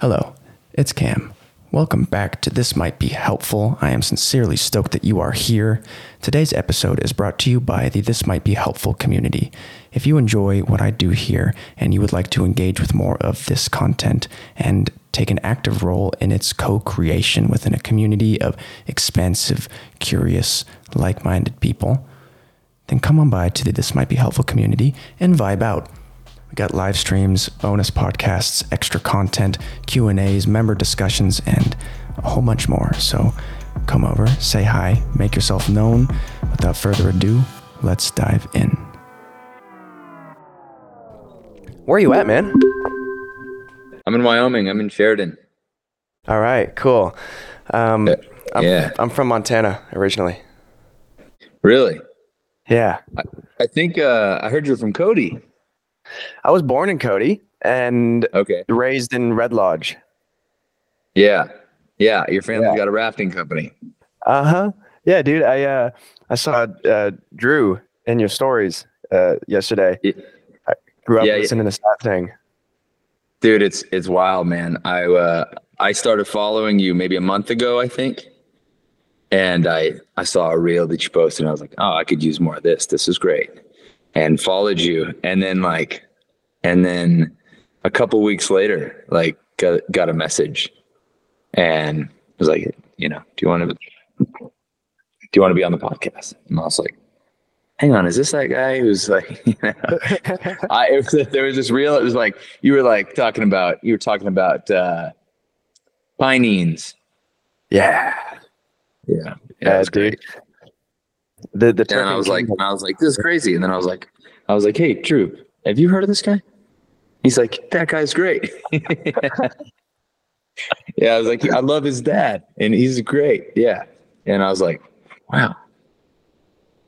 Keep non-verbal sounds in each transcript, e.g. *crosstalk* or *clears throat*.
Hello, it's Cam. Welcome back to This Might Be Helpful. I am sincerely stoked that you are here. Today's episode is brought to you by the This Might Be Helpful community. If you enjoy what I do here and you would like to engage with more of this content and take an active role in its co creation within a community of expansive, curious, like minded people, then come on by to the This Might Be Helpful community and vibe out. We got live streams, bonus podcasts, extra content, Q&As, member discussions, and a whole bunch more. So come over, say hi, make yourself known. Without further ado, let's dive in. Where are you at, man? I'm in Wyoming. I'm in Sheridan. All right, cool. Um, I'm, yeah. I'm from Montana originally. Really? Yeah. I think uh, I heard you're from Cody. I was born in Cody and Okay. raised in Red Lodge. Yeah. Yeah. Your family's Yeah. got a rafting company. Uh huh. Yeah, dude. I uh I saw uh Drew in your stories uh yesterday. Yeah. I grew up Yeah, yeah. listening to that thing. Dude, it's it's wild, man. I uh, I started following you maybe a month ago, I think. And I I saw a reel that you posted and I was like, "Oh, I could use more of this. This is great." And followed you. And then like and then a couple weeks later, like got got a message and was like, you know, do you want to do you want to be on the podcast? And I was like, hang on, is this that guy who's like, *laughs* you know, *laughs* I was, there was this real. It was like you were like talking about you were talking about uh, pinines. Yeah. Yeah, yeah, Yeah, dude. great. The the And I was like, I was like, this is crazy. And then I was like, I was like, hey, Drew, have you heard of this guy? He's like, that guy's great. *laughs* yeah, I was like, I love his dad, and he's great. Yeah, and I was like, wow,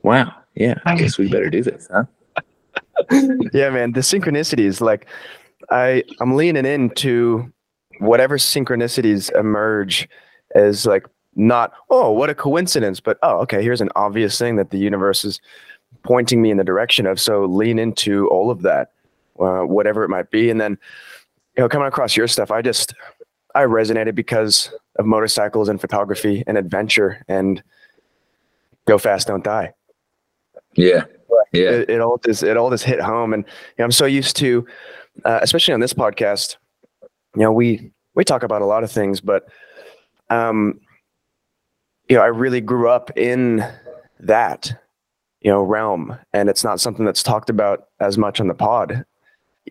wow, yeah. I guess we better do this, huh? *laughs* yeah, man, the synchronicities like I I'm leaning into whatever synchronicities emerge as like not oh what a coincidence but oh okay here's an obvious thing that the universe is pointing me in the direction of so lean into all of that uh, whatever it might be. And then you know coming across your stuff i just i resonated because of motorcycles and photography and adventure and go fast don't die. Yeah, yeah, it, it all just it all just hit home. And you know, i'm so used to uh, especially on this podcast you know we we talk about a lot of things but um you know i really grew up in that you know realm and it's not something that's talked about as much on the pod.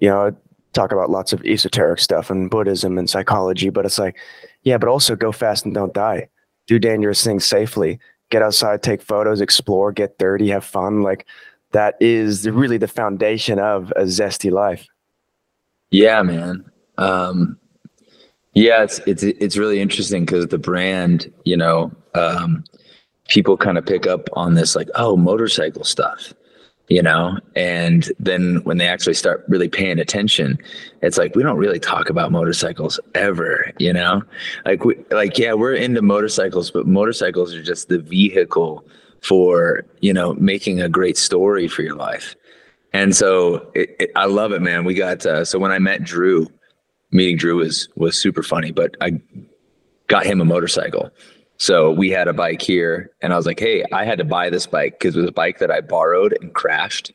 You know I talk about lots of esoteric stuff and buddhism and psychology but it's like yeah but also go fast and don't die. Do dangerous things safely. Get outside take photos explore get dirty have fun. Like that is really the foundation of a zesty life. Yeah, man. Um, yeah, it's it's it's really interesting because the brand, you know, um, people kind of pick up on this like, oh, motorcycle stuff, you know, and then when they actually start really paying attention, it's like we don't really talk about motorcycles ever, you know, like we like yeah, we're into motorcycles, but motorcycles are just the vehicle for you know making a great story for your life. And so it, it, I love it, man. We got uh, so when I met Drew, meeting Drew was was super funny, but I got him a motorcycle. So we had a bike here, and I was like, "Hey, I had to buy this bike because it was a bike that I borrowed and crashed,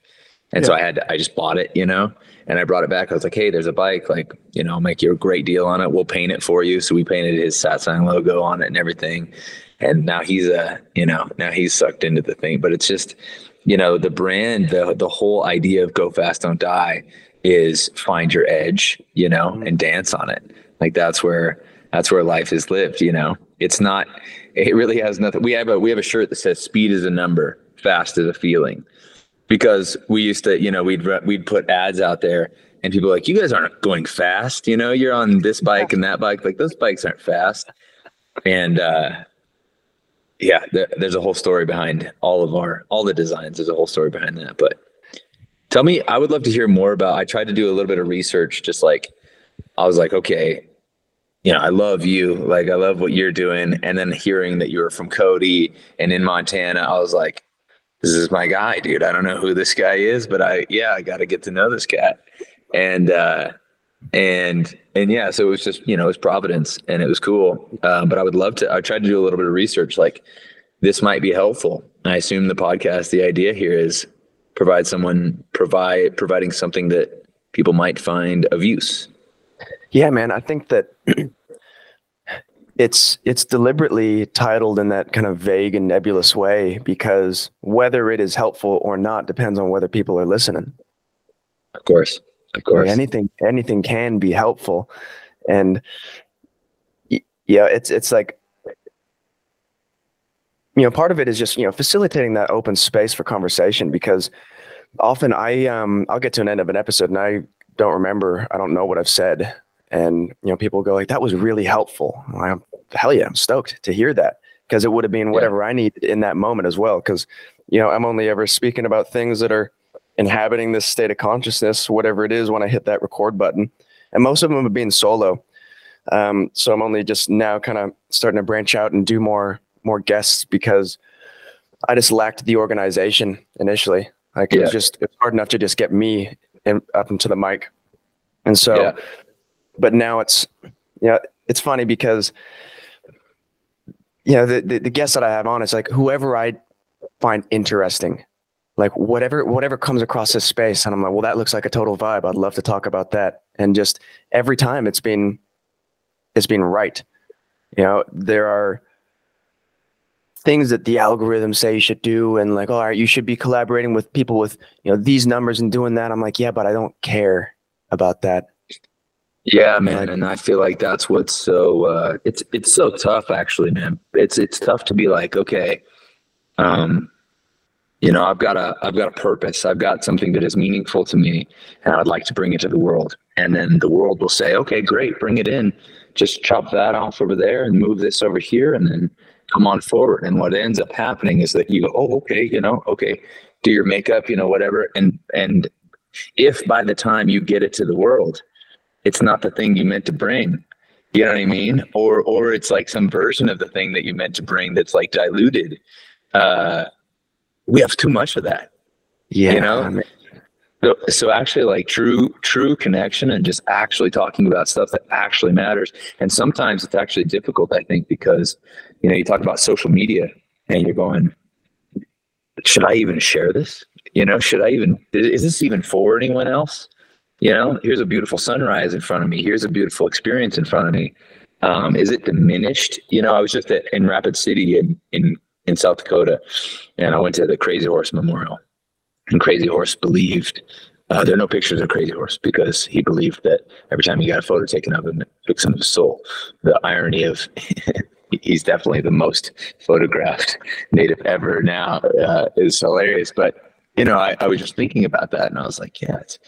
and so I had to, I just bought it, you know." And I brought it back. I was like, "Hey, there's a bike. Like, you know, I'll make you a great deal on it. We'll paint it for you." So we painted his Satsang logo on it and everything. And now he's a, you know, now he's sucked into the thing. But it's just, you know, the brand, the the whole idea of go fast, don't die is find your edge, you know, mm-hmm. and dance on it. Like that's where that's where life is lived, you know. It's not it really has nothing. We have a we have a shirt that says speed is a number, fast is a feeling. Because we used to, you know, we'd we'd put ads out there and people like, "You guys aren't going fast, you know, you're on this bike and that bike. Like those bikes aren't fast." And uh yeah, there, there's a whole story behind all of our all the designs. There's a whole story behind that. But tell me, I would love to hear more about. I tried to do a little bit of research, just like I was like, okay, you know, I love you, like I love what you're doing, and then hearing that you were from Cody and in Montana, I was like, this is my guy, dude. I don't know who this guy is, but I yeah, I got to get to know this guy. And uh, and and yeah, so it was just you know it was Providence, and it was cool. Uh, but I would love to. I tried to do a little bit of research, like this might be helpful. I assume the podcast, the idea here is provide someone provide providing something that people might find of use. Yeah, man. I think that *clears throat* it's it's deliberately titled in that kind of vague and nebulous way because whether it is helpful or not depends on whether people are listening. Of course. Of course. anything anything can be helpful. And yeah, it's it's like you know, part of it is just, you know, facilitating that open space for conversation because often I um I'll get to an end of an episode and I don't remember, I don't know what I've said. And you know, people go like, that was really helpful. I'm, hell yeah, I'm stoked to hear that because it would have been whatever yeah. I needed in that moment as well. Because, you know, I'm only ever speaking about things that are inhabiting this state of consciousness, whatever it is, when I hit that record button. And most of them have been solo. Um, so I'm only just now kind of starting to branch out and do more more guests because I just lacked the organization initially. Like yeah. it was just it's hard enough to just get me in, up into the mic. And so, yeah. But now it's, yeah, it's funny because, you know, the, the, the guests that I have on, it's like whoever I find interesting, like whatever, whatever comes across this space. And I'm like, well, that looks like a total vibe. I'd love to talk about that. And just every time it's been, it's been right. You know, there are, things that the algorithms say you should do and like all right you should be collaborating with people with you know these numbers and doing that i'm like yeah but i don't care about that yeah man and i feel like that's what's so uh it's it's so tough actually man it's it's tough to be like okay um you know i've got a i've got a purpose i've got something that is meaningful to me and i'd like to bring it to the world and then the world will say okay great bring it in just chop that off over there and move this over here and then come on forward. And what ends up happening is that you go, oh, okay, you know, okay, do your makeup, you know, whatever. And and if by the time you get it to the world, it's not the thing you meant to bring, you know what I mean? Or or it's like some version of the thing that you meant to bring that's like diluted. Uh, we have too much of that. Yeah. You know? I mean, so, so actually like true true connection and just actually talking about stuff that actually matters and sometimes it's actually difficult i think because you know you talk about social media and you're going should i even share this you know should i even is this even for anyone else you know here's a beautiful sunrise in front of me here's a beautiful experience in front of me um, is it diminished you know i was just at, in rapid city in, in in south dakota and i went to the crazy horse memorial and Crazy Horse believed uh, there are no pictures of Crazy Horse because he believed that every time he got a photo taken of him, it took some of his soul. The irony of *laughs* he's definitely the most photographed native ever now uh, is hilarious. But you know, I, I was just thinking about that, and I was like, yeah, it's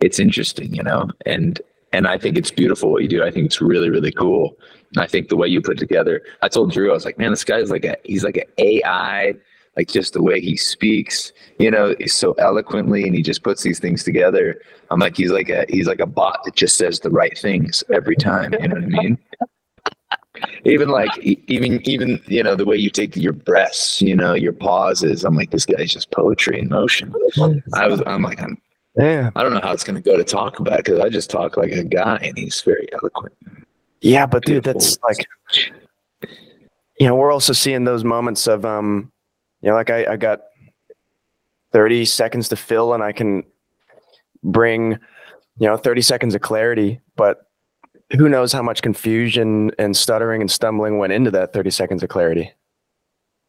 it's interesting, you know, and and I think it's beautiful what you do. I think it's really really cool. I think the way you put together. I told Drew, I was like, man, this guy's like a he's like an AI like just the way he speaks, you know, so eloquently and he just puts these things together. I'm like, he's like a, he's like a bot that just says the right things every time. You know what I mean? *laughs* even like, even, even, you know, the way you take your breaths, you know, your pauses. I'm like, this guy's just poetry in motion. I was, I'm like, I'm, yeah. I don't know how it's going to go to talk about because I just talk like a guy and he's very eloquent. Yeah, but dude, that's like, you know, we're also seeing those moments of, um, you know, like I, I got 30 seconds to fill and I can bring, you know, 30 seconds of clarity, but who knows how much confusion and stuttering and stumbling went into that 30 seconds of clarity.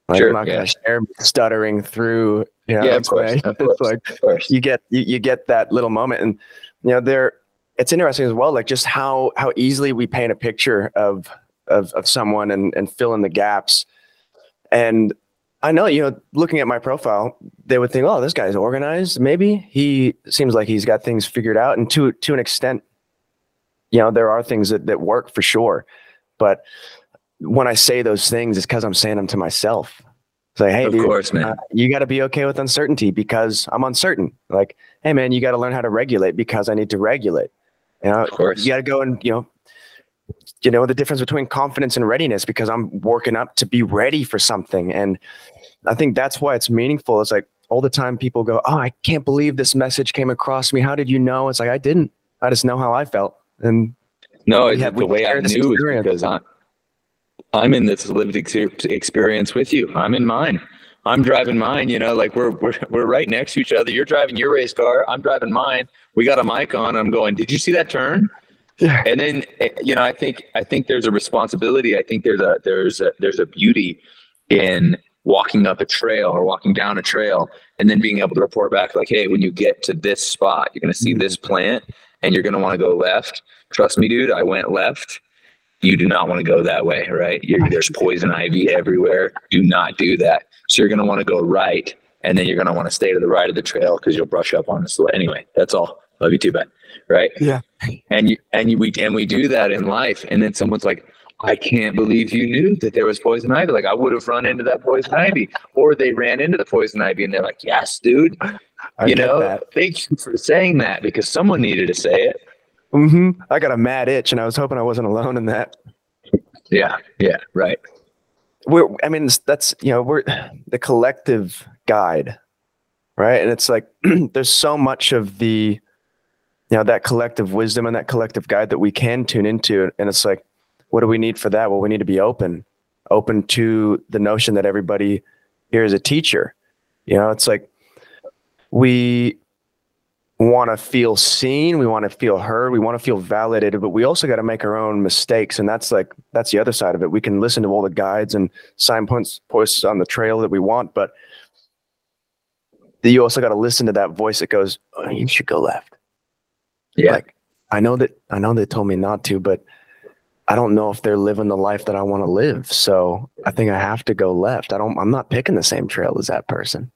Like, sure, I'm not yeah. going to share stuttering through, know, yeah, of course, of course, it's like of course. you get, you, you get that little moment and, you know, there, it's interesting as well, like just how, how easily we paint a picture of, of, of someone and, and fill in the gaps. And I know, you know, looking at my profile, they would think, "Oh, this guy's organized." Maybe he seems like he's got things figured out, and to to an extent, you know, there are things that that work for sure. But when I say those things, it's because I'm saying them to myself. Say, "Hey, of dude, course, man, uh, you got to be okay with uncertainty because I'm uncertain." Like, "Hey, man, you got to learn how to regulate because I need to regulate." You know, of course, you got to go and you know you know the difference between confidence and readiness because i'm working up to be ready for something. And i think that's why it's meaningful. It's like all the time people go oh i can't believe this message came across me. How did you know? It's like i didn't. I just know how i felt. And no, have, the way I knew is because I'm, I'm in this lived ex- experience with you. I'm in mine. I'm driving mine, you know, like we're, we're, we're right next to each other. You're driving your race car. I'm driving mine. We got a mic on. I'm going, did you see that turn? Yeah. And then, eh, you know, I think, I think there's a responsibility. I think there's a, there's a, there's a beauty in walking up a trail or walking down a trail and then being able to report back like, Hey, when you get to this spot, you're going to see this mm-hmm. plant and you're going to want to go left. Trust me, dude, I went left. You do not want to go that way, right? You're, there's poison ivy everywhere. Do not do that. So you're going to want to go right. And then you're going to want to stay to the right of the trail because you'll brush up on the slope. Anyway, that's all. Love you too, bad. Right. Yeah. And you, and you, we, and we do that in life. And then someone's like, I can't believe you knew that there was poison ivy. Like I would have run into that poison ivy, or they ran into the poison ivy, and they're like, "Yes, dude." I you know, that. thank you for saying that because someone needed to say it. Mm-hmm. I got a mad itch, and I was hoping I wasn't alone in that. Yeah. Yeah. Right. We're. I mean, that's you know, we're the collective guide, right? And it's like *clears throat* there's so much of the, you know, that collective wisdom and that collective guide that we can tune into, and it's like what do we need for that? Well, we need to be open, open to the notion that everybody here is a teacher. You know, it's like we want to feel seen, we want to feel heard, we want to feel validated, but we also got to make our own mistakes. And that's like that's the other side of it. We can listen to all the guides and signposts posts on the trail that we want, but you also got to listen to that voice that goes, oh, "You should go left." Yeah. Like I know that I know they told me not to, but I don't know if they're living the life that I want to live. So I think I have to go left. I don't I'm not picking the same trail as that person.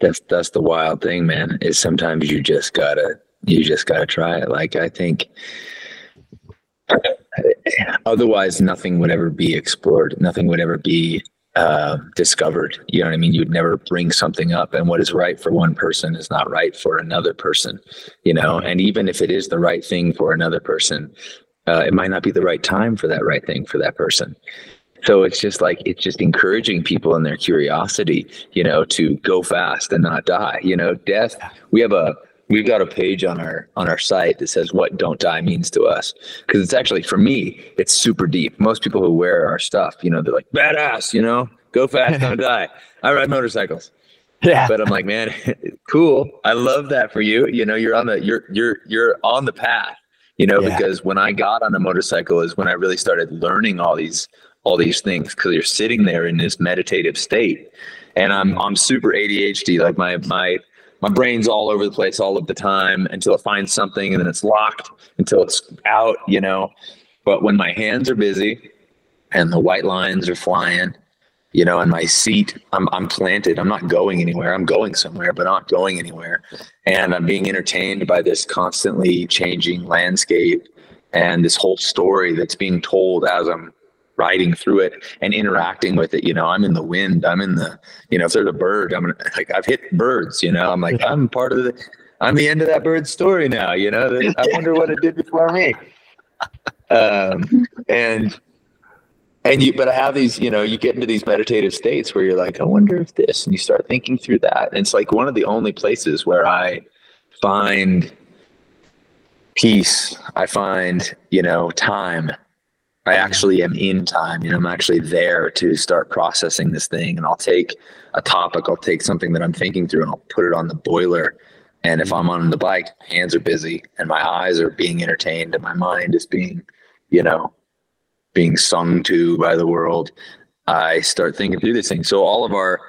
That's that's the wild thing, man. Is sometimes you just gotta you just gotta try it. Like I think otherwise nothing would ever be explored. Nothing would ever be uh, discovered. You know what I mean? You'd never bring something up, and what is right for one person is not right for another person. You know, and even if it is the right thing for another person, uh, it might not be the right time for that right thing for that person so it's just like it's just encouraging people in their curiosity you know to go fast and not die you know? Death we have a we've got a page on our on our site that says what don't die means to us. Because it's actually for me it's super deep. Most people who wear our stuff you know they're like badass you know? Go fast don't *laughs* die. I ride motorcycles. Yeah. But i'm like man *laughs* cool. I love that for you. You know you're on the you're you're you're on the path you know, yeah. because when I got on a motorcycle is when I really started learning all these all these things because you're sitting there in this meditative state. And I'm I'm super ADHD. Like my my my brain's all over the place all of the time until it finds something and then it's locked until it's out, you know. But when my hands are busy and the white lines are flying you know, in my seat, I'm I'm planted. I'm not going anywhere. I'm going somewhere, but not going anywhere. And I'm being entertained by this constantly changing landscape and this whole story that's being told as I'm riding through it and interacting with it. You know, I'm in the wind. I'm in the, you know, if there's a bird, I'm gonna, like I've hit birds. You know, I'm like I'm part of the. I'm the end of that bird's story now. You know, I wonder what it did before me. Um, and and you but i have these you know you get into these meditative states where you're like i wonder if this and you start thinking through that and it's like one of the only places where i find peace i find you know time i actually am in time you know i'm actually there to start processing this thing and i'll take a topic i'll take something that i'm thinking through and i'll put it on the boiler and if i'm on the bike hands are busy and my eyes are being entertained and my mind is being you know being sung to by the world, I start thinking through this thing. So all of our,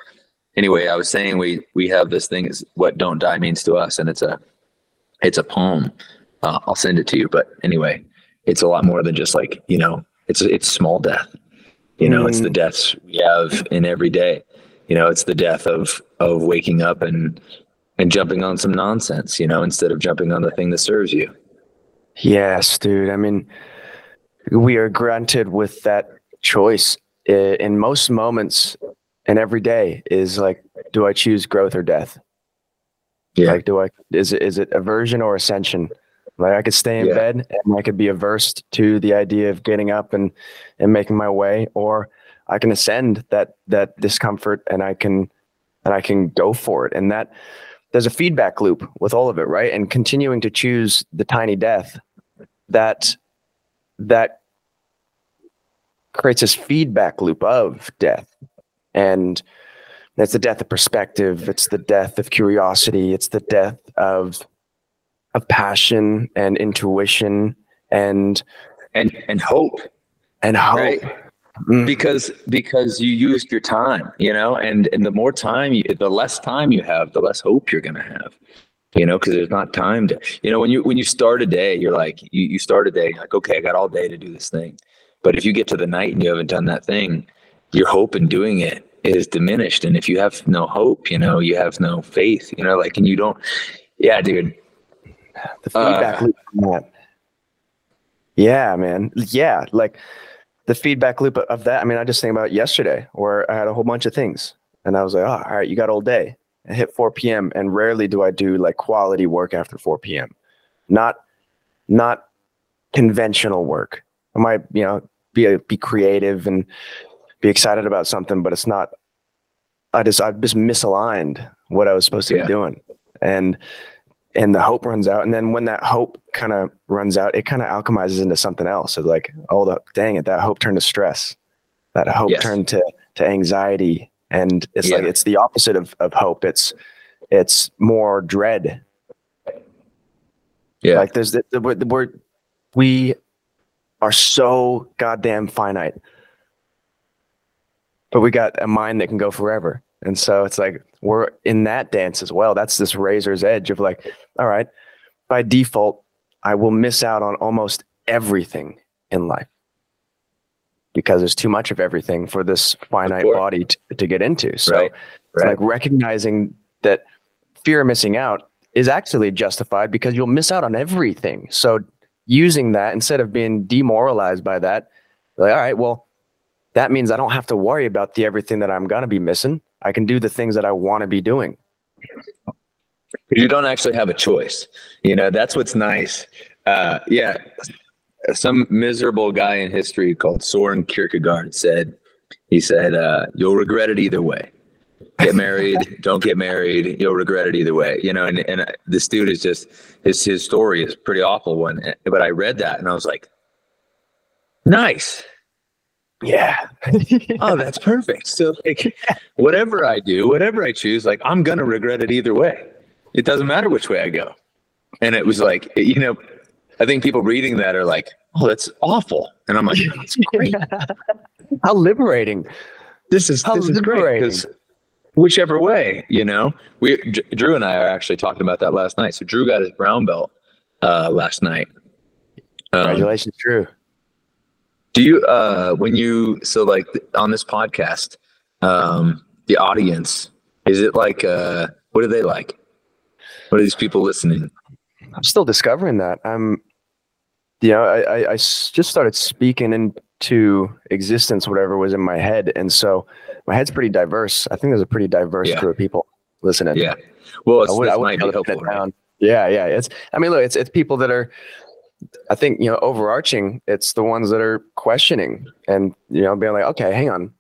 anyway, I was saying we we have this thing is what "Don't Die" means to us, and it's a it's a poem. Uh, I'll send it to you. But anyway, it's a lot more than just like you know, it's it's small death. You know, mm. it's the mm. deaths we have in every day. You know, it's the death of of waking up and and jumping on some nonsense. You know, instead of jumping on the thing that serves you. Yes, dude. I mean, we are granted with that choice in most moments and every day is like do i choose growth or death yeah like do i is it is it aversion or ascension like i could stay in yeah. bed and i could be averse to the idea of getting up and and making my way or i can ascend that that discomfort and i can and i can go for it. And that there's a feedback loop with all of it right? And continuing to choose the tiny death that that creates this feedback loop of death. And it's the death of perspective it's the death of curiosity it's the death of of passion and intuition and and and hope and hope right? mm. because because you used your time you know and and the more time you the less time you have the less hope you're going to have you know because there's not time to you know when you when you start a day you're like you, you start a day like okay i got all day to do this thing but if you get to the night and you haven't done that thing your hope in doing it is diminished and if you have no hope you know you have no faith you know like and you don't yeah dude the feedback uh, loop from that. Yeah, man. Yeah, like the feedback loop of that. I mean, I just think about yesterday where I had a whole bunch of things and I was like, oh, all right, you got all day. I hit 4 p.m. and rarely do I do like quality work after 4 p.m. Not not conventional work. I might, you know, be a, be creative and be excited about something, but it's not I just I just misaligned what I was supposed to yeah. be doing. And and the hope runs out. And then when that hope kind of runs out, it kind of alchemizes into something else. So like, oh, the, dang it, that hope turned to stress. That hope yes. turned to to anxiety, and it's yeah. like it's the opposite of of hope. It's it's more dread. Yeah, like there's the, the, the word we are so goddamn finite, but we got a mind that can go forever. And so it's like we're in that dance as well. That's this razor's edge of like, all right, by default, I will miss out on almost everything in life because there's too much of everything for this finite body to, to, get into. So right. it's right. like recognizing that fear of missing out is actually justified because you'll miss out on everything. So using that instead of being demoralized by that, like, all right, well, that means I don't have to worry about the everything that I'm going to be missing. I can do the things that I want to be doing. You don't actually have a choice. You know, that's what's nice. Uh, yeah. Some miserable guy in history called Soren Kierkegaard said, he said, uh, you'll regret it either way. Get married, *laughs* don't get married, you'll regret it either way. You know, and, and uh, this dude is just, his, his story is pretty awful one. But I read that and I was like, nice yeah. *laughs* oh, that's perfect. So like whatever I do, whatever I choose, like I'm gonna regret it either way. It doesn't matter which way I go. And it was like, you know, I think people reading that are like, oh, that's awful. And I'm like, that's *laughs* great. *laughs* How liberating. This is How this is great because whichever way, you know, we J- Drew and I are actually talking about that last night. So Drew got his brown belt uh, last night. Um, Congratulations, Drew. Do you uh when you so like on this podcast, um the audience, is it like uh what are they like? What are these people listening? I'm still discovering that. I'm you know, I, I, I just started speaking into existence whatever was in my head. And so my head's pretty diverse. I think there's a pretty diverse yeah. group of people listening. Yeah. Well, it's, I would, I would might be helpful. Right? Yeah, yeah. It's I mean, look, it's it's people that are I think you know, overarching, it's the ones that are questioning and you know, being like, okay, hang on,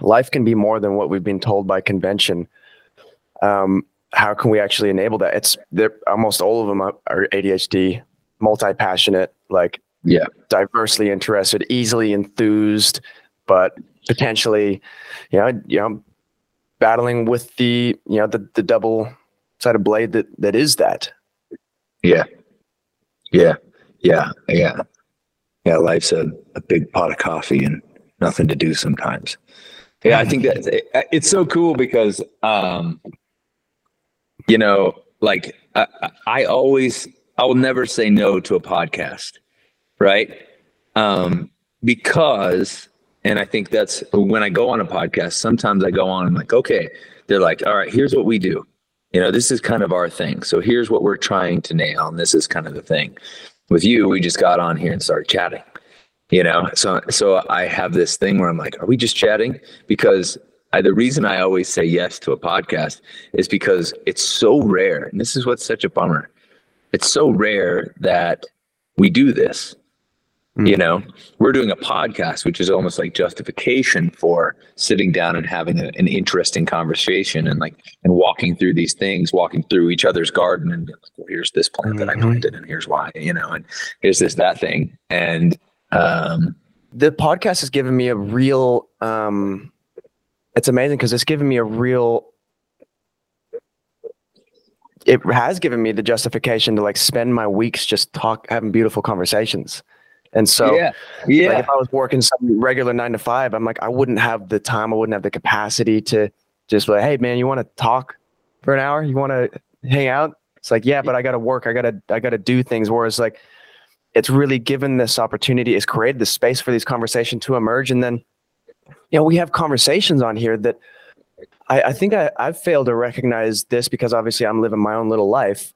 life can be more than what we've been told by convention. Um, how can we actually enable that? It's they're almost all of them are ADHD, multi passionate, like yeah, diversely interested, easily enthused, but potentially, you know, you know, battling with the you know the the double sided blade that that is that. Yeah, yeah. Yeah, yeah, yeah. Life's a, a big pot of coffee and nothing to do sometimes. Yeah, I think that it's so cool because, um, you know, like I, I always, I will never say no to a podcast, right? Um, because, and I think that's when I go on a podcast. Sometimes I go on and like, okay, they're like, all right, here's what we do. You know, this is kind of our thing. So here's what we're trying to nail, and this is kind of the thing with you, we just got on here and started chatting. You know, so so I have this thing where I'm like, are we just chatting? Because I, the reason I always say yes to a podcast is because it's so rare, and this is what's such a bummer. It's so rare that we do this. Mm. You know, we're doing a podcast, which is almost like justification for sitting down and having a, an interesting conversation and like and walking through these things, walking through each other's garden and like, well, here's this plant mm-hmm. that I mm-hmm. planted and here's why, you know, and here's this that thing. And um the podcast has given me a real um it's amazing because it's given me a real it has given me the justification to like spend my weeks just talk having beautiful conversations and so yeah, yeah. Like if i was working some regular nine to five i'm like i wouldn't have the time. I wouldn't have the capacity to just like hey man you want to talk for an hour? You want to hang out? It's like yeah but i gotta work. I gotta i gotta do things. Whereas like it's really given this opportunity it's created the space for these conversations to emerge. And then you know we have conversations on here that I, I think I, I've failed to recognize this because obviously I'm living my own little life.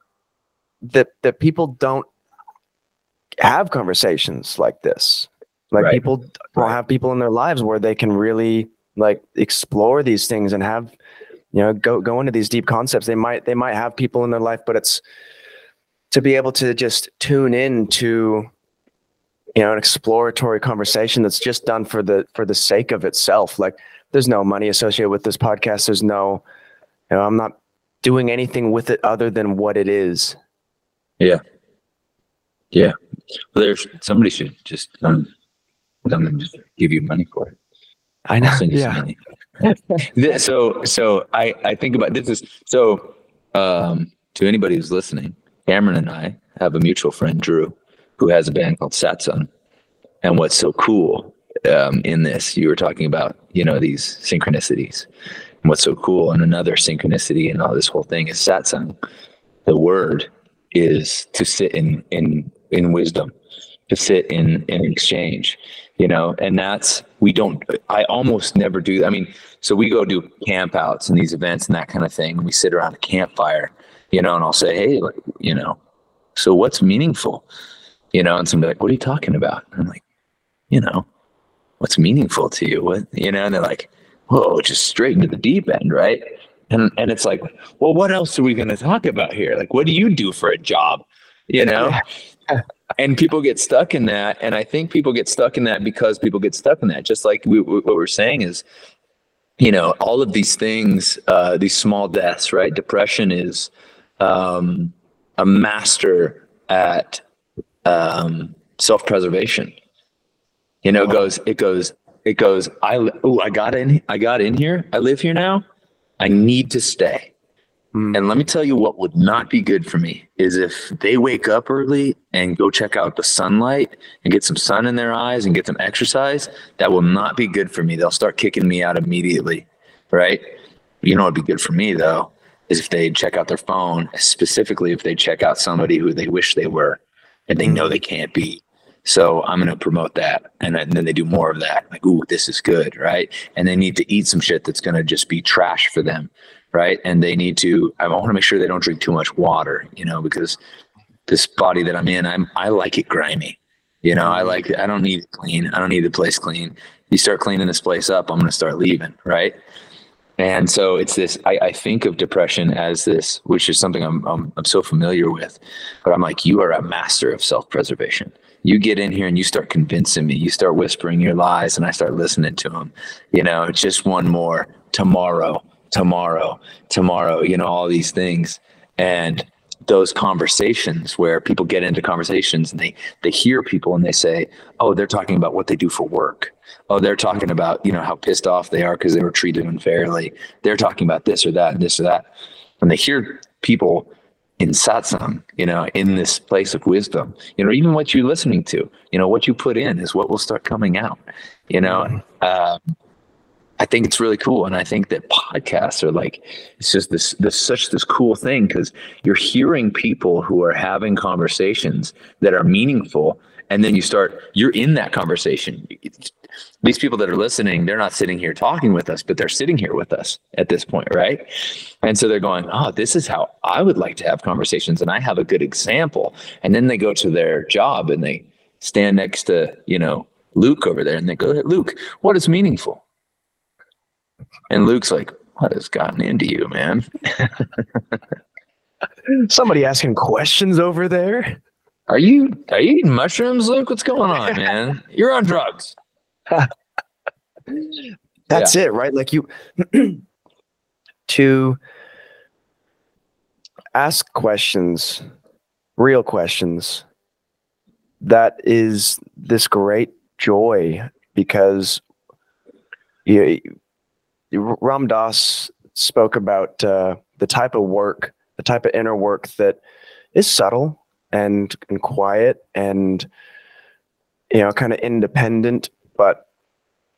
That that people don't have conversations like this. Like right. people don't have people in their lives where they can really like explore these things and have you know go go into these deep concepts. They might they might have people in their life, but it's to be able to just tune in to you know an exploratory conversation that's just done for the for the sake of itself like there's no money associated with this podcast. There's no, you know, I'm not doing anything with it other than what it is. Yeah. Yeah. Well, there's somebody should just um, just give you money for it. I know. yeah. *laughs* so, so I, I think about this is so, um, to anybody who's listening, Cameron and I have a mutual friend, Drew, who has a band called Satsang. And what's so cool um, in this. You were talking about, you know, these synchronicities. And what's so cool, and another synchronicity and all this whole thing is satsang. The word is to sit in in in wisdom, to sit in in exchange, you know, and that's we don't. I almost never do. I mean, so we go do campouts and these events and that kind of thing. We sit around a campfire, you know, and I'll say, hey, like, you know, so what's meaningful, you know, and somebody like, what are you talking about? And I'm like, you know, what's meaningful to you? What you know? And they're like, whoa, just straight into the deep end, right? And and it's like, well, what else are we going to talk about here? Like, what do you do for a job? You know? And people get stuck in that, and I think people get stuck in that because people get stuck in that. Just like we, what we're saying is, you know, all of these things, uh, these small deaths, right? Depression is um, a master at um, self-preservation you know, it goes, it goes, it goes, I, oh, I got in, I got in here. I live here now. I need to stay. Mm. And let me tell you what would not be good for me is if they wake up early and go check out the sunlight and get some sun in their eyes and get some exercise. That will not be good for me. They'll start kicking me out immediately. Right. You know, what'd be good for me though is if they check out their phone, specifically if they check out somebody who they wish they were and they know they can't be so I'm going to promote that. And then they do more of that. Like, ooh, this is good. Right. And they need to eat some shit that's going to just be trash for them. Right. And they need to, I want to make sure they don't drink too much water, you know, because this body that I'm in, I'm, I like it grimy. You know, I like, I don't need it clean. I don't need the place clean. You start cleaning this place up, I'm going to start leaving. Right. And so it's this, I, I, think of depression as this, which is something I'm, I'm, I'm so familiar with, but I'm like, you are a master of self-preservation you get in here and you start convincing me you start whispering your lies and i start listening to them you know just one more tomorrow tomorrow tomorrow you know all these things. And those conversations where people get into conversations and they they hear people and they say oh they're talking about what they do for work. Oh they're talking about you know how pissed off they are because they were treated unfairly. They're talking about this or that and this or that. And they hear people in satsang, you know, in this place of wisdom, you know, even what you're listening to, you know, what you put in is what will start coming out, you know. Um, I think it's really cool, and I think that podcasts are like it's just this this such this cool thing because you're hearing people who are having conversations that are meaningful, and then you start you're in that conversation these people that are listening, they're not sitting here talking with us, but they're sitting here with us at this point, right? And so they're going, Oh, this is how I would like to have conversations. And I have a good example. And then they go to their job and they stand next to, you know, Luke over there and they go, Luke, what is meaningful? And Luke's like, What has gotten into you, man? *laughs* Somebody asking questions over there. Are you are you eating mushrooms, Luke? What's going on, *laughs* man? You're on drugs. *laughs* That's yeah. it, right? Like you *clears throat* to ask questions, real questions. That is this great joy because you, Ram Dass spoke about uh, the type of work, the type of inner work that is subtle and and quiet and you know kind of independent, but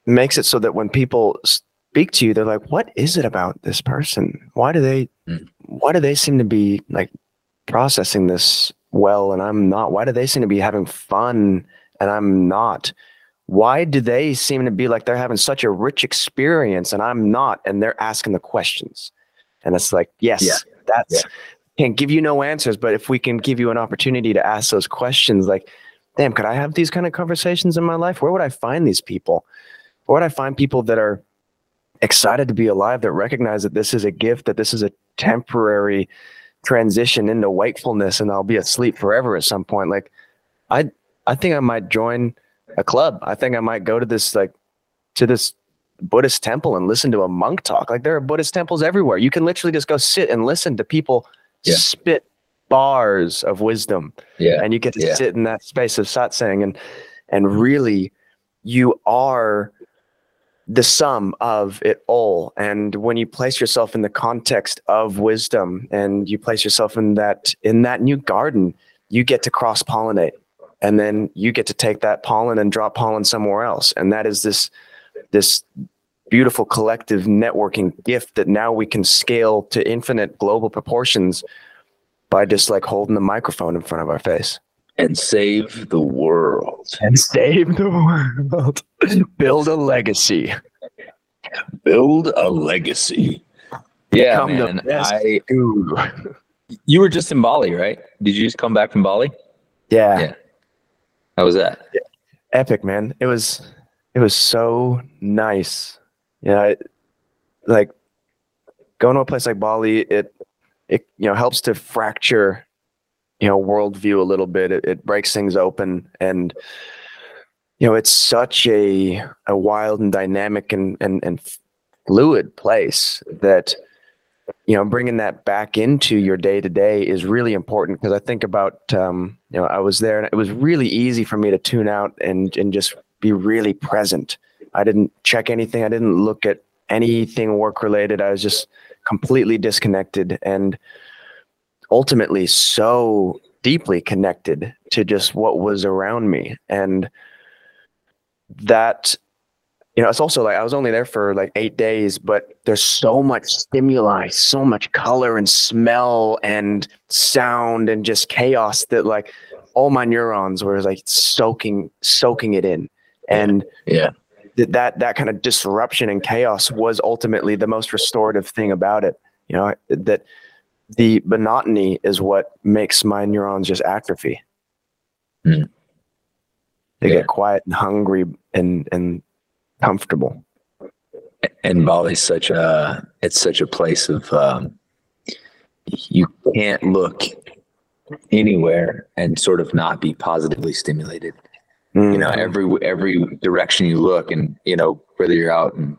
makes it so that when people speak to you, they're like, "What is it about this person? Why do they? Mm. Why do they seem to be like processing this well, and I'm not? Why do they seem to be having fun, and I'm not?" Why do they seem to be like they're having such a rich experience and I'm not? And they're asking the questions. And it's like, yes, yeah. that's yeah. can't give you no answers, but if we can give you an opportunity to ask those questions, like, damn, could I have these kind of conversations in my life? Where would I find these people? Where would I find people that are excited to be alive, that recognize that this is a gift, that this is a temporary transition into wakefulness and I'll be asleep forever at some point? Like, I I think I might join a club. I think I might go to this like to this Buddhist temple and listen to a monk talk. Like there are Buddhist temples everywhere. You can literally just go sit and listen to people yeah. spit bars of wisdom. Yeah. And you get to yeah. sit in that space of satsang and and really you are the sum of it all. And when you place yourself in the context of wisdom and you place yourself in that in that new garden, you get to cross pollinate and then you get to take that pollen and drop pollen somewhere else. And that is this this beautiful collective networking gift that now we can scale to infinite global proportions by just like holding the microphone in front of our face. And save the world. And save the world. Build a legacy. Build a legacy. Yeah man I, you were just in bali right? Did you just come back from bali? Yeah, yeah how was that? Epic, man. It was it was so nice. Yeah, you know, like going to a place like Bali, it it you know helps to fracture you know worldview a little bit. It, it breaks things open, and you know it's such a a wild and dynamic and and and fluid place that you know bringing that back into your day to day is really important because i think about um, you know i was there and it was really easy for me to tune out and and just be really present. I didn't check anything. I didn't look at anything work related i was just completely disconnected and ultimately so deeply connected to just what was around me. And that you know, it's also like I was only there for like eight days, but there's so much stimuli, so much color and smell and sound and just chaos that like all my neurons were like soaking, soaking it in. And yeah, that, that, that kind of disruption and chaos was ultimately the most restorative thing about it. You know, that the monotony is what makes my neurons just atrophy. Mm. They yeah. get quiet and hungry and, and comfortable. And Bali's such a it's such a place of um, you can't look anywhere and sort of not be positively stimulated. Mm-hmm. You know, mm-hmm. every every direction you look, and you know whether you're out in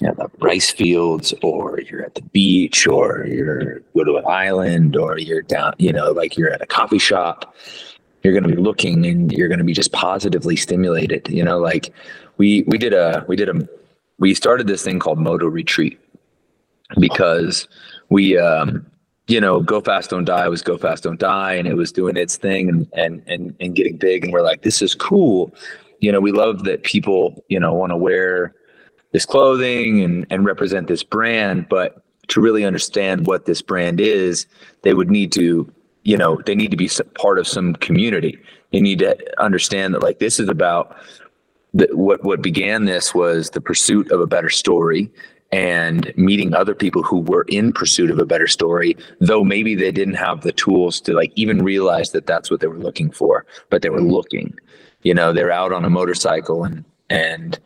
you know, the rice fields, or you're at the beach, or you're go to an island, or you're down, you know, like you're at a coffee shop. You're going to be looking, and you're going to be just positively stimulated. You know, like we we did a we did a we started this thing called Moto Retreat because we um you know go fast don't die was go fast don't die. And it was doing its thing and and and, and getting big. And we're like this is cool. You know we love that people you know want to wear this clothing and and represent this brand. But to really understand what this brand is they would need to you know they need to be part of some community. They need to understand that like this is about the, what what began this was the pursuit of a better story and meeting other people who were in pursuit of a better story though maybe they didn't have the tools to like even realize that that's what they were looking for but they were mm-hmm. looking. You know they're out on a motorcycle and and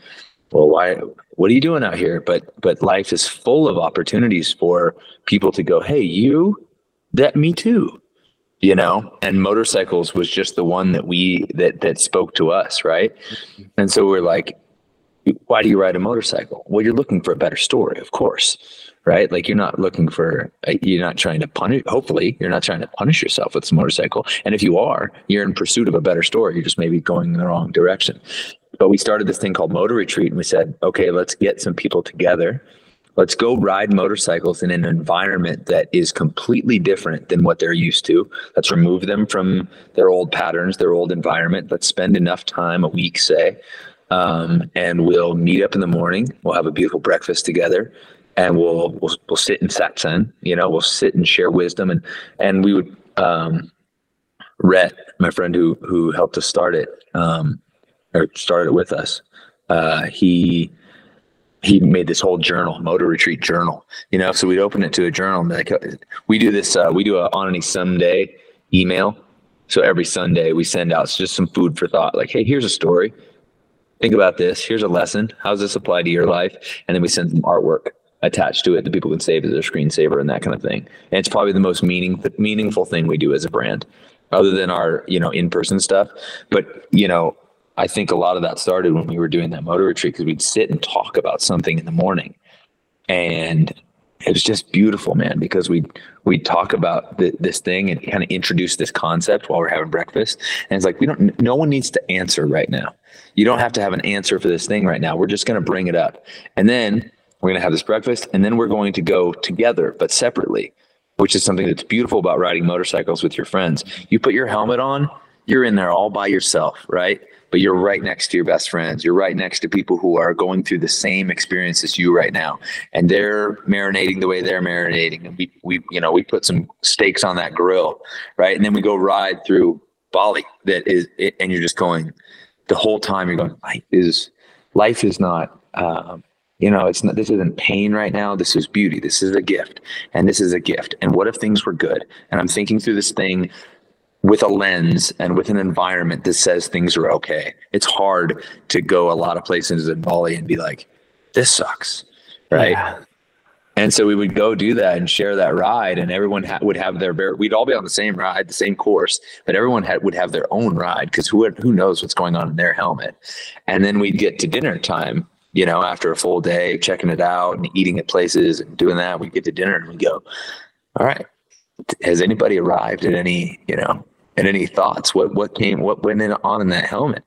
well why what are you doing out here? But but life is full of opportunities for people to go hey you that me too you know and motorcycles was just the one that we that that spoke to us right? And so we're like why do you ride a motorcycle? Well you're looking for a better story of course right? Like you're not looking for you're not trying to punish hopefully you're not trying to punish yourself with this motorcycle. And if you are you're in pursuit of a better story you're just maybe going in the wrong direction. But we started this thing called motor retreat and we said okay let's get some people together let's go ride motorcycles in an environment that is completely different than what they're used to. Let's remove them from their old patterns, their old environment. Let's spend enough time, a week, say, um, and we'll meet up in the morning. We'll have a beautiful breakfast together, and we'll we'll, we'll sit in satsang. You know, we'll sit and share wisdom, and and we would. Um, Rhett, my friend who who helped us start it, um, or started it with us, uh, he he made this whole journal, motor retreat journal, you know, so we'd open it to a journal and like, we do this, uh, we do a on any Sunday email. So every Sunday we send out just some food for thought, like, Hey, here's a story. Think about this. Here's a lesson. How does this apply to your life? And then we send some artwork attached to it that people can save as their screensaver and that kind of thing. And it's probably the most meaning, meaningful thing we do as a brand other than our, you know, in-person stuff. But, you know, I think a lot of that started when we were doing that motor retreat because we'd sit and talk about something in the morning, and it was just beautiful, man. Because we we talk about this thing and kind of introduce this concept while we're having breakfast, and it's like we don't. No one needs to answer right now. You don't have to have an answer for this thing right now. We're just going to bring it up, and then we're going to have this breakfast, and then we're going to go together but separately, which is something that's beautiful about riding motorcycles with your friends. You put your helmet on, you're in there all by yourself, right? But you're right next to your best friends. You're right next to people who are going through the same experience as you right now, and they're marinating the way they're marinating. And we, we, you know, we put some steaks on that grill, right? And then we go ride through Bali. That is, and you're just going the whole time. You're going, life is, life is not. Um, you know, it's not. This isn't pain right now. This is beauty. This is a gift, and this is a gift. And what if things were good? And I'm thinking through this thing with a lens and with an environment that says things are okay. It's hard to go a lot of places in Bali and be like, this sucks. Right. Yeah. And so we would go do that and share that ride, and everyone ha- would have their bear. We'd all be on the same ride, the same course, but everyone had, would have their own ride because who who knows what's going on in their helmet. And then we'd get to dinner time, you know, after a full day checking it out and eating at places and doing that. We'd get to dinner and we go, all right, has anybody arrived at any, you know, and any thoughts? What what came? What went in on in that helmet?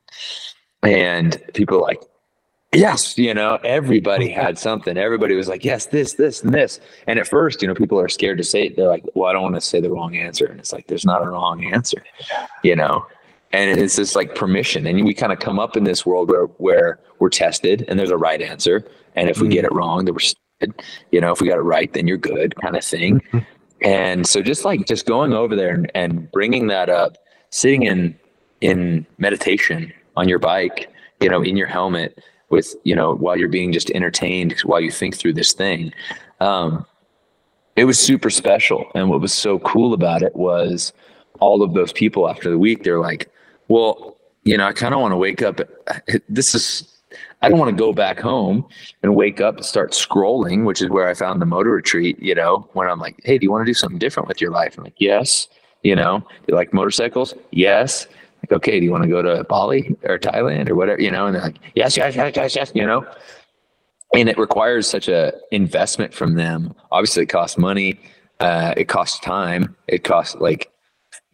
And people like, yes, you know, everybody *laughs* had something. Everybody was like, yes, this, this, and this. And at first, you know, people are scared to say it. They're like, well, I don't want to say the wrong answer. And it's like, there's not a wrong answer, you know. And it's just like permission. And we kind of come up in this world where where we're tested and there's a right answer. And if we get mm-hmm. it wrong, then we're stupid. You know, if we got it right, then you're good, kind of thing. And so just like just going over there and, and bringing that up, sitting in in meditation on your bike, you know, in your helmet with, you know, while you're being just entertained while you think through this thing. Um, it was super special. And what was so cool about it was all of those people after the week, they're like, well, you know, I kind of want to wake up. This is I don't want to go back home and wake up and start scrolling, which is where I found the motor retreat, you know, when I'm like, hey, do you want to do something different with your life? I'm like, yes. You know, do you like motorcycles? Yes. Like, okay, do you want to go to Bali or Thailand or whatever? You know, and they're like, yes, yes, yes, yes, yes, you know. And it requires such a investment from them. Obviously, it costs money. Uh, it costs time. It costs like,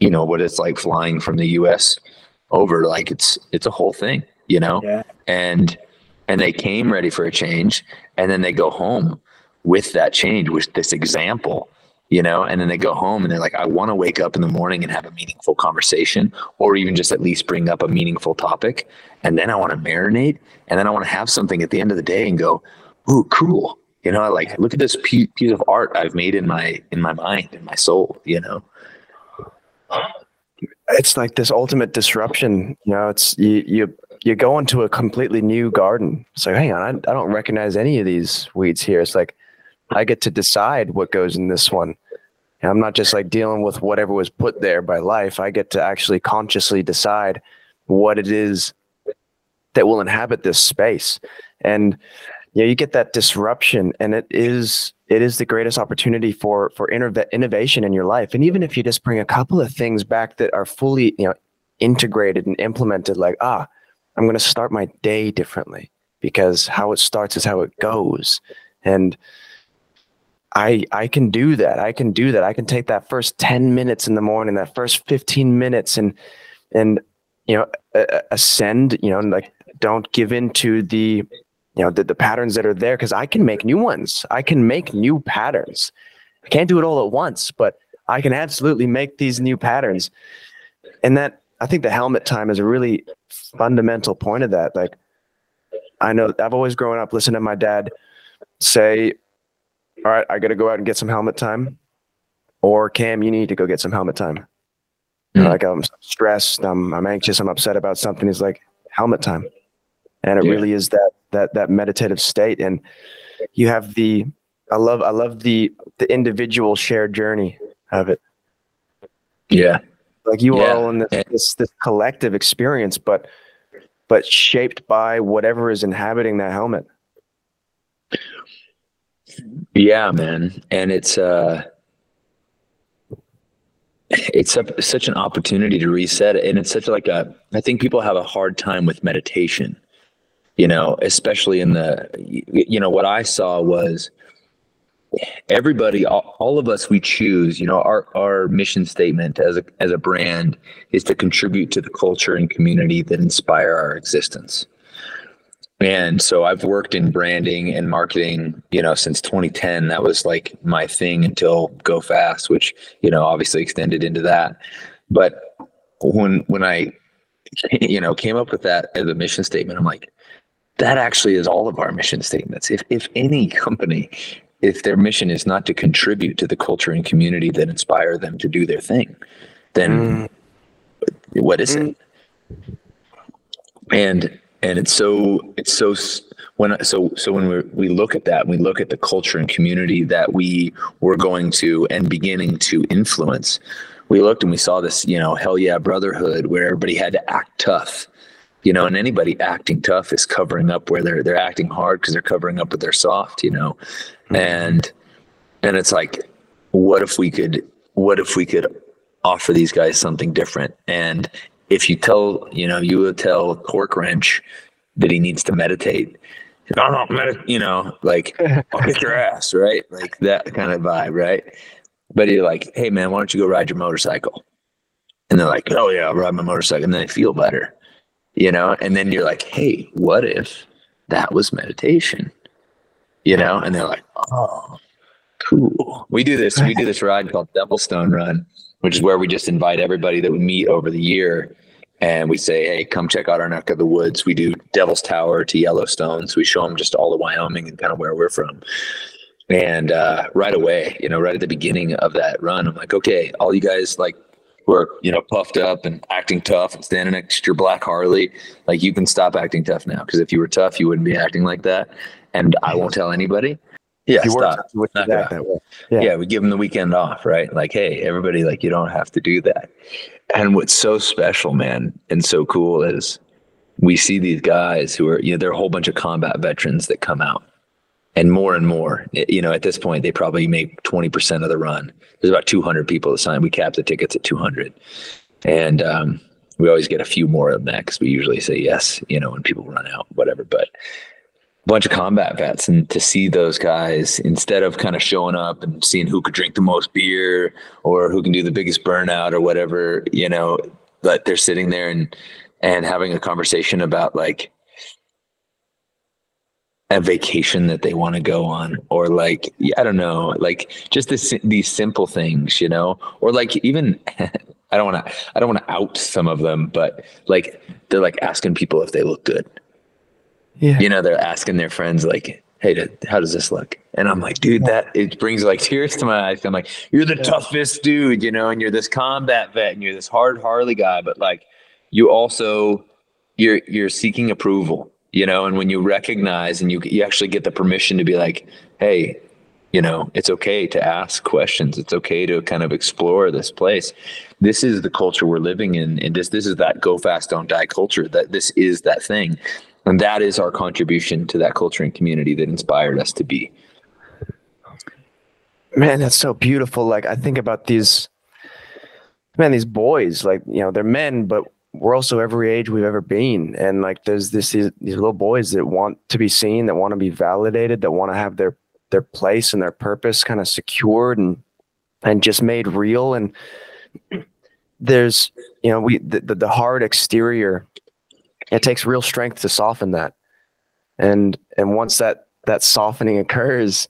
you know, what it's like flying from the U.S. over. Like it's it's a whole thing, you know. Yeah. And and they came ready for a change and then they go home with that change with this example you know and then they go home and they're like i want to wake up in the morning and have a meaningful conversation or even just at least bring up a meaningful topic. And then i want to marinate and then i want to have something at the end of the day and go ooh cool. You know like look at this piece of art i've made in my in my mind in my soul you know? It's like this ultimate disruption you know it's you you you go into a completely new garden. It's like, hang on, I, I don't recognize any of these weeds here. It's like I get to decide what goes in this one. And I'm not just like dealing with whatever was put there by life. I get to actually consciously decide what it is that will inhabit this space. And you know, you get that disruption and it is it is the greatest opportunity for for innovation in your life. And even if you just bring a couple of things back that are fully, you know, integrated and implemented like, ah, I'm going to start my day differently because how it starts is how it goes. And I I can do that. I can do that. I can take that first 10 minutes in the morning, that first 15 minutes and and you know ascend, you know, like don't give in to the you know the, the patterns that are there because I can make new ones. I can make new patterns. I can't do it all at once, but I can absolutely make these new patterns. And that I think the helmet time is a really fundamental point of that. Like I know I've always grown up listening to my dad say, All right, I gotta go out and get some helmet time. Or Cam, you need to go get some helmet time. Mm-hmm. Like I'm stressed, I'm I'm anxious, I'm upset about something. He's like, helmet time. And it yeah. really is that that that meditative state. And you have the I love I love the the individual shared journey of it. Yeah. Like you yeah. are all in this, this this collective experience, but but shaped by whatever is inhabiting that helmet. Yeah, man. And it's uh it's a, such an opportunity to reset and it's such like a i think people have a hard time with meditation you know especially in the you know what i saw was everybody all, all, of us we choose you know our our mission statement as a as a brand is to contribute to the culture and community that inspire our existence and so I've worked in branding and marketing, you know, since 2010. That was like my thing until Go Fast, which, you know, obviously extended into that. But when when I *laughs* you know, came up with that as a mission statement, I'm like, that actually is all of our mission statements. If if any company, if their mission is not to contribute to the culture and community that inspire them to do their thing, then mm. what is mm. it? And and it's so it's so when so so when we we look at that we look at the culture and community that we were going to and beginning to influence we looked and we saw this you know hell yeah brotherhood where everybody had to act tough you know and anybody acting tough is covering up where they're they're acting hard because they're covering up with their soft you know. And and it's like what if we could what if we could offer these guys something different and if you tell, you know, you would tell Torque Wrench that he needs to meditate. No, no, medit- you know, like *laughs* I'll kick your ass, right? Like that kind of vibe, right? But you're like, hey man, why don't you go ride your motorcycle? And they're like, oh yeah, I'll ride my motorcycle, and then they feel better, you know. And then you're like, hey, what if that was meditation? You know, and they're like, oh, cool. We do this. We do this ride called Devilstone Run, which is where we just invite everybody that we meet over the year and we say, hey, come check out our neck of the woods. We do Devil's Tower to Yellowstone. So we show them just all of Wyoming and kind of where we're from. And uh, right away, you know, right at the beginning of that run, I'm like, okay, all you guys like who are, you know, puffed up and acting tough and standing next to your black Harley, like you can stop acting tough now. Cause if you were tough, you wouldn't be acting like that. And I won't tell anybody. Yeah, stop. that way. Yeah. yeah, we give them the weekend off, right? Like, hey, everybody, like, you don't have to do that. And what's so special, man, and so cool is we see these guys who are, you know, there are a whole bunch of combat veterans that come out and more and more. You know, at this point, they probably make 20% of the run. There's about 200 people assigned. We cap the tickets at 200. And um, we always get a few more of that because we usually say yes, you know, when people run out, whatever. But bunch of combat vets and to see those guys instead of kind of showing up and seeing who could drink the most beer or who can do the biggest burnout or whatever you know but they're sitting there and and having a conversation about like a vacation that they want to go on or like i don't know like just this, these simple things you know? Or like even *laughs* i don't want to i don't want to out some of them but like they're like asking people if they look good yeah. You know, they're asking their friends like, "Hey, how does this look?" And I'm like, "Dude, that it brings like tears to my eyes." I'm like, "You're the yeah. toughest dude, you know, and you're this combat vet, and you're this hard Harley guy, but like, you also you're you're seeking approval, you know, and when you recognize and you you actually get the permission to be like, "Hey, you know, it's okay to ask questions. It's okay to kind of explore this place." This is the culture we're living in, and this this is that go fast, don't die culture. That this is that thing And that is our contribution to that culture and community that inspired us to be. Man, that's so beautiful. Like I think about these man, these boys, like, you know, they're men, but we're also every age we've ever been. And like there's this these, these little boys that want to be seen, that want to be validated, that want to have their their place and their purpose kind of secured and and just made real. And *clears throat* there's, you know, we the, the, the hard exterior, it takes real strength to soften that. And and once that that softening occurs,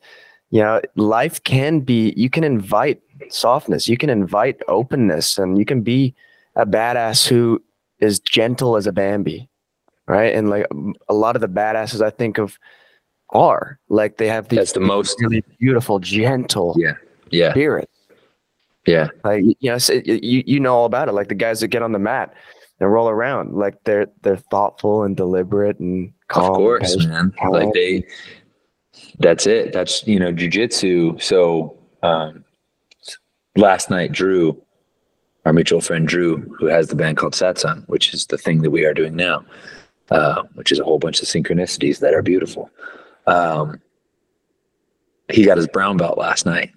you know, life can be you can invite softness, you can invite openness, and you can be a badass who is gentle as a Bambi, right? And like a lot of the badasses I think of are like they have these That's the most really beautiful, gentle yeah yeah spirit. yeah Like you know, so you you know all about it. Like the guys that get on the mat and roll around, like they're they're thoughtful and deliberate and calm. of course and man. calm. like they that's it. That's you know jujitsu so um last night drew our mutual friend drew who has the band called satsang which is the thing that we are doing now uh which is a whole bunch of synchronicities that are beautiful. Um he got his brown belt last night.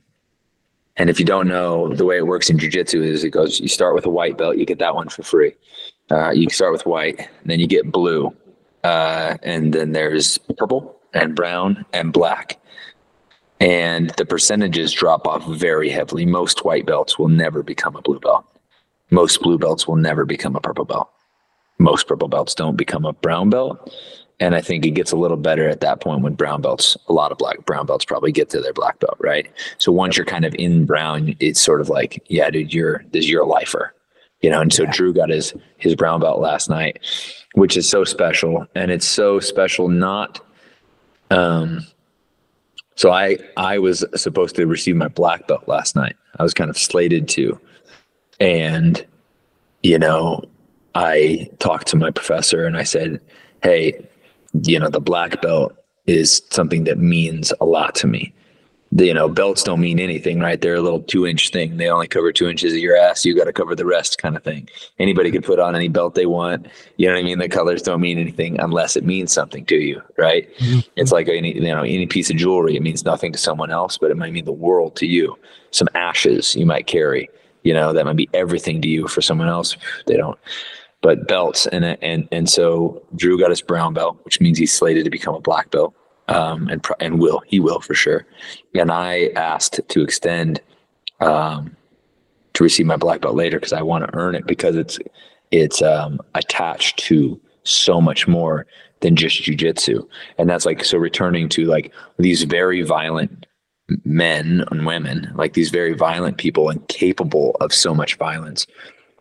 And if you don't know the way it works in jiu-jitsu is it goes you start with a white belt you get that one for free uh, you start with white then you get blue. Uh, and then there's purple and brown and black. And the percentages drop off very heavily. Most white belts will never become a blue belt. Most blue belts will never become a purple belt. Most purple belts don't become a brown belt. And i think it gets a little better at that point when brown belts a lot of black brown belts probably get to their black belt right? So once you're kind of in brown it's sort of like yeah dude you're this you're a lifer you know and so drew got his his brown belt last night which is so special. And it's so special not um so i i was supposed to receive my black belt last night. I was kind of slated to. And you know i talked to my professor and i said hey you know the black belt is something that means a lot to me you know belts don't mean anything right? They're a little two inch thing. They only cover two inches of your ass. You got to cover the rest kind of thing. Anybody can put on any belt they want. You know what i mean? The colors don't mean anything unless it means something to you right? Mm-hmm. It's like any you know any piece of jewelry it means nothing to someone else but it might mean the world to you. Some ashes you might carry you know that might be everything to you for someone else. They don't. But belts and and and so drew got his brown belt which means he's slated to become a black belt um, and and will he will for sure. And I asked to extend um, to receive my black belt later because I want to earn it because it's it's um, attached to so much more than just jujitsu, and that's like so returning to like these very violent men and women, like these very violent people and capable of so much violence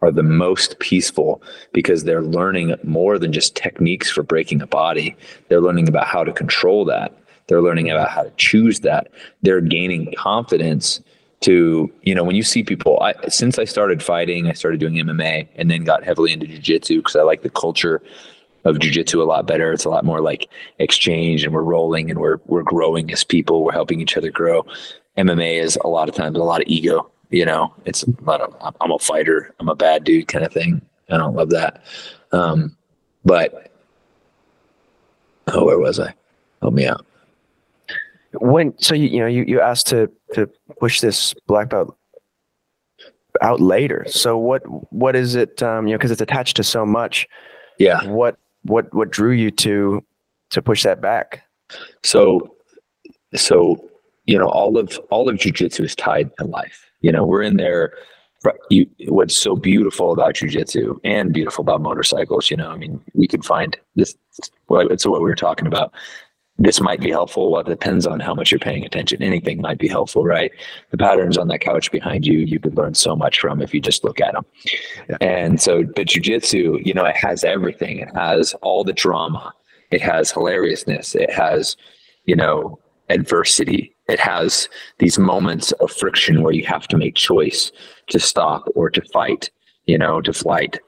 are the most peaceful because they're learning more than just techniques for breaking a body. They're learning about how to control that. They're learning about how to choose that. They're gaining confidence to, you know, when you see people, I, since I started fighting, I started doing MMA and then got heavily into jujitsu because I like the culture of jujitsu a lot better. It's a lot more like exchange and we're rolling and we're, we're growing as people. We're helping each other grow. MMA is a lot of times a lot of ego you know, it's not a, I'm a fighter, I'm a bad dude kind of thing. I don't love that. Um, but oh, where was I? Help me out. when so you you know you, you asked to to push this black belt out later. So what what is it? Um, you know, because it's attached to so much. Yeah. What what what drew you to to push that back? So, so you know, all of all of jujitsu is tied to life. You know, we're in there. You, what's so beautiful about jujitsu and beautiful about motorcycles, you know, I mean, we can find this. Well, it's what we were talking about. This might be helpful. Well, it depends on how much you're paying attention. Anything might be helpful, right? The patterns on that couch behind you, you could learn so much from if you just look at them. Yeah. And so, but jujitsu, you know, it has everything. It has all the drama. It has hilariousness. It has, you know, adversity. It has these moments of friction where you have to make choice to stop or to fight, you know, to flight,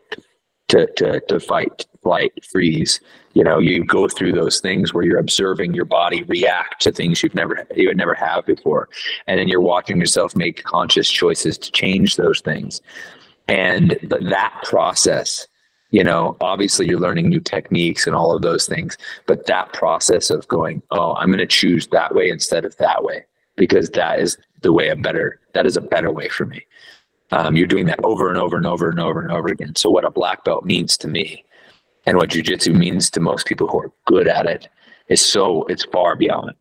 to to to fight, flight, freeze. You know, you go through those things where you're observing your body react to things you've never you would never have before, and then you're watching yourself make conscious choices to change those things, and that process you know, obviously you're learning new techniques and all of those things, but that process of going, oh, I'm going to choose that way instead of that way because that is the way a better that is a better way for me. Um, you're doing that over and over and over and over and over again. So what a black belt means to me, and what jujitsu means to most people who are good at it, is so it's far beyond.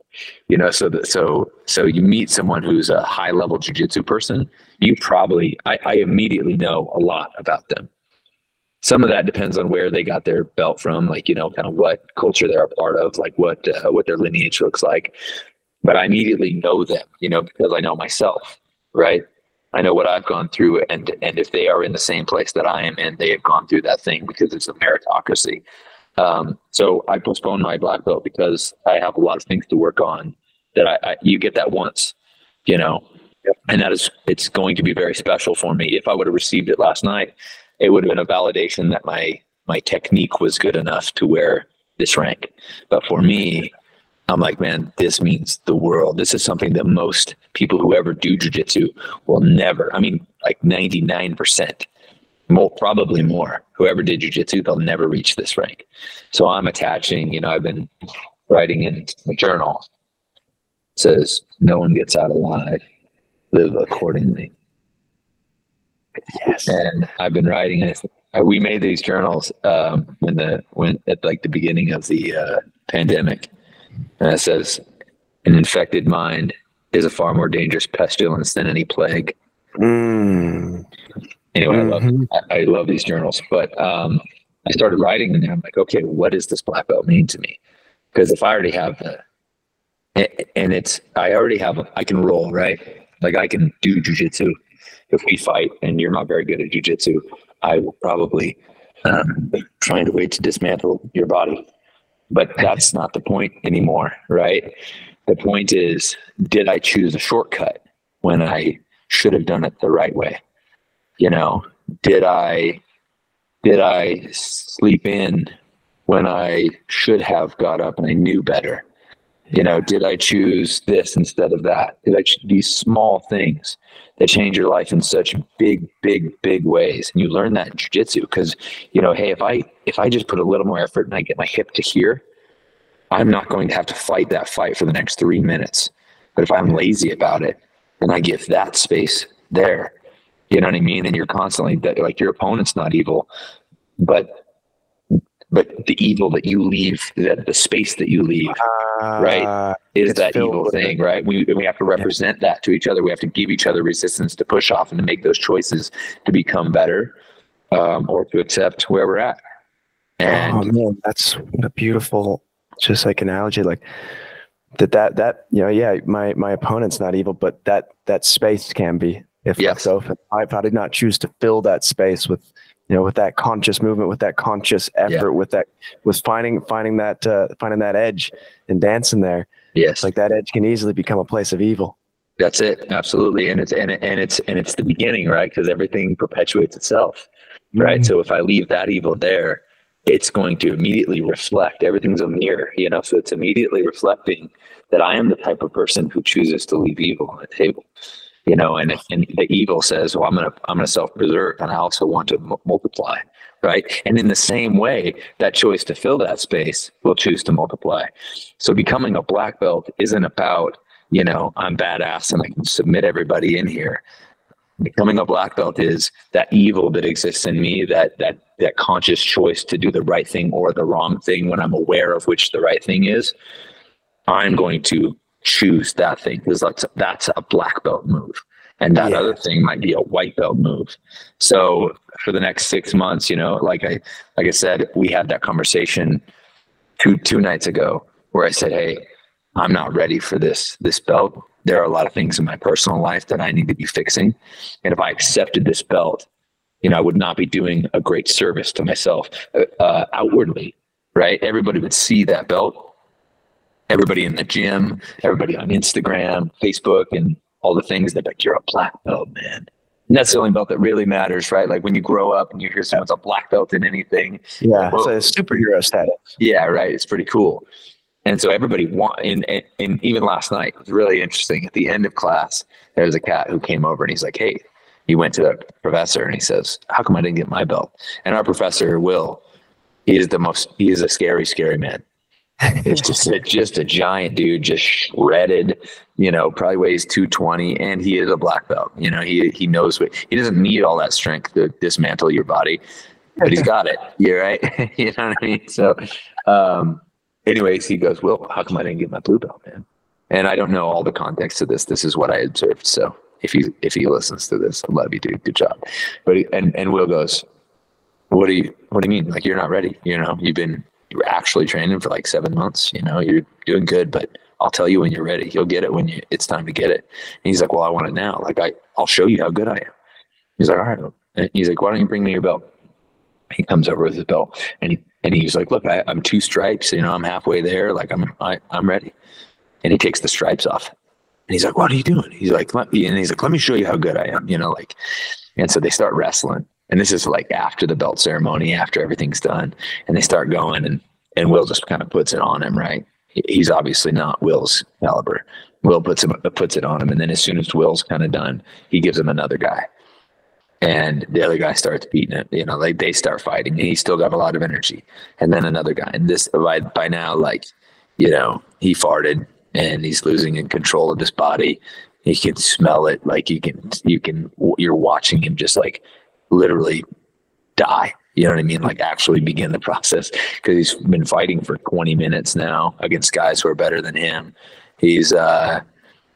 You know, so that so so you meet someone who's a high level jujitsu person, you probably I, I immediately know a lot about them some of that depends on where they got their belt from, like you know, kind of what culture they're a part of, like what uh, what their lineage looks like. But I immediately know them, you know, because I know myself, right? I know what I've gone through, and and if they are in the same place that I am in, they have gone through that thing because it's a meritocracy. Um, so I postponed my black belt because I have a lot of things to work on. That I, I you get that once, you know, and that is it's going to be very special for me. If I would have received it last night, it would have been a validation that my my technique was good enough to wear this rank. But for me, I'm like, man, this means the world. This is something that most people who ever do jujitsu will never. I mean, like 99%, more probably more. Whoever did jujitsu, they'll never reach this rank. So I'm attaching. You know, I've been writing in my journal. It says, "No one gets out alive. Live accordingly." Yes. And I've been writing it. Uh, we made these journals um, when the when at like the beginning of the uh, pandemic, and it says, "An infected mind is a far more dangerous pestilence than any plague." Mm. Anyway, mm-hmm. I love mm-hmm. I, I, love these journals, but um, I started writing and I'm like, okay, what does this black belt mean to me? Because if I already have the, and it's I already have I can roll right, like I can do jujitsu if we fight and you're not very good at jujitsu, I will probably um, find a way to dismantle your body. But that's not the point anymore, right? The point is, did I choose a shortcut when I should have done it the right way? You know, did I did I sleep in when I should have got up and I knew better? You know, did I choose this instead of that? Did I choose these small things that change your life in such big, big, big ways? And you learn that in jujitsu because, you know, hey, if I if I just put a little more effort and I get my hip to here, I'm not going to have to fight that fight for the next three minutes. But if I'm lazy about it and I give that space there, you know what I mean? And you're constantly like your opponent's not evil, but but the evil that you leave, that the space that you leave, uh, right, is that evil thing, it. right? We we have to represent yeah. that to each other. We have to give each other resistance to push off and to make those choices to become better, um, or to accept where we're at. And oh man, that's a beautiful, just like an analogy, like that that that you know, yeah, my my opponent's not evil, but that that space can be if yes. left open. If I did not choose to fill that space with you know with that conscious movement with that conscious effort yeah. with that with finding finding that uh, finding that edge and dancing there yes. like that edge can easily become a place of evil. That's it. Absolutely. And it's and, it, and it's and it's the beginning right? Because everything perpetuates itself right? Mm-hmm. so if i leave that evil there it's going to immediately reflect everything's a mirror you know? So it's immediately reflecting that i am the type of person who chooses to leave evil on the table you know, and, and the evil says, well, I'm going to, I'm going to self-preserve and I also want to m- multiply. Right. And in the same way, that choice to fill that space will choose to multiply. So becoming a black belt isn't about, you know, I'm badass and I can submit everybody in here. Becoming a black belt is that evil that exists in me, that that that conscious choice to do the right thing or the wrong thing when I'm aware of which the right thing is. I'm going to choose that thing because that's that's a black belt move. And that yeah. other thing might be a white belt move. So for the next six months you know like i like i said we had that conversation two two nights ago where i said hey i'm not ready for this this belt. There are a lot of things in my personal life that i need to be fixing. And if i accepted this belt you know i would not be doing a great service to myself uh, outwardly. Right? Everybody would see that belt everybody in the gym, everybody on Instagram, Facebook, and all the things that like you're a black belt, man. And that's the only belt that really matters, right? Like when you grow up and you hear someone's a black belt in anything. Yeah, well, it's a superhero status. Yeah, right. It's pretty cool. And so everybody want and, and, and even last night it was really interesting. At the end of class, there was a cat who came over and he's like, Hey, he went to the professor and he says, "How come I didn't get my belt?" And our professor Will, he is the most. He is a scary, scary man. *laughs* it's just a, just a giant dude, just shredded. You know, probably weighs two twenty, and he is a black belt. You know, he he knows what he doesn't need all that strength to dismantle your body, but he's got it. *laughs* You're right. *laughs* you know what I mean? So, um, anyways, he goes, "Well, how come I didn't get my blue belt, man?" And I don't know all the context of this. This is what I observed. So if he if he listens to this, I love you, dude. Good job. But he, and and Will goes, "What do you What do you mean? Like you're not ready? You know, you've been you're actually training for like seven months. You know, you're doing good, but I'll tell you when you're ready. You'll get it when you, it's time to get it." And he's like, "Well, I want it now. Like I I'll show you how good I am." He's like, "All right." And he's like, "Why don't you bring me your belt?" He comes over with his belt and he and he's like, "Look, I, I'm two stripes. You know, I'm halfway there. Like I'm I, I'm ready." And he takes the stripes off and he's like, "What are you doing?" He's like, "Let me," and he's like, "Let me show you how good I am." You know, like, and so they start wrestling, and this is like after the belt ceremony, after everything's done, and they start going, and and Will just kind of puts it on him, right? He's obviously not Will's caliber. Will puts him puts it on him, and then as soon as Will's kind of done, he gives him another guy, and the other guy starts beating it. You know, like they start fighting, and he's still got a lot of energy, and then another guy, and this by by now, like, you know, he farted and he's losing in control of his body. You can smell it. Like you can, you can, you're watching him just like literally die. You know what I mean? Like actually begin the process because he's been fighting for 20 minutes now against guys who are better than him. He's, uh,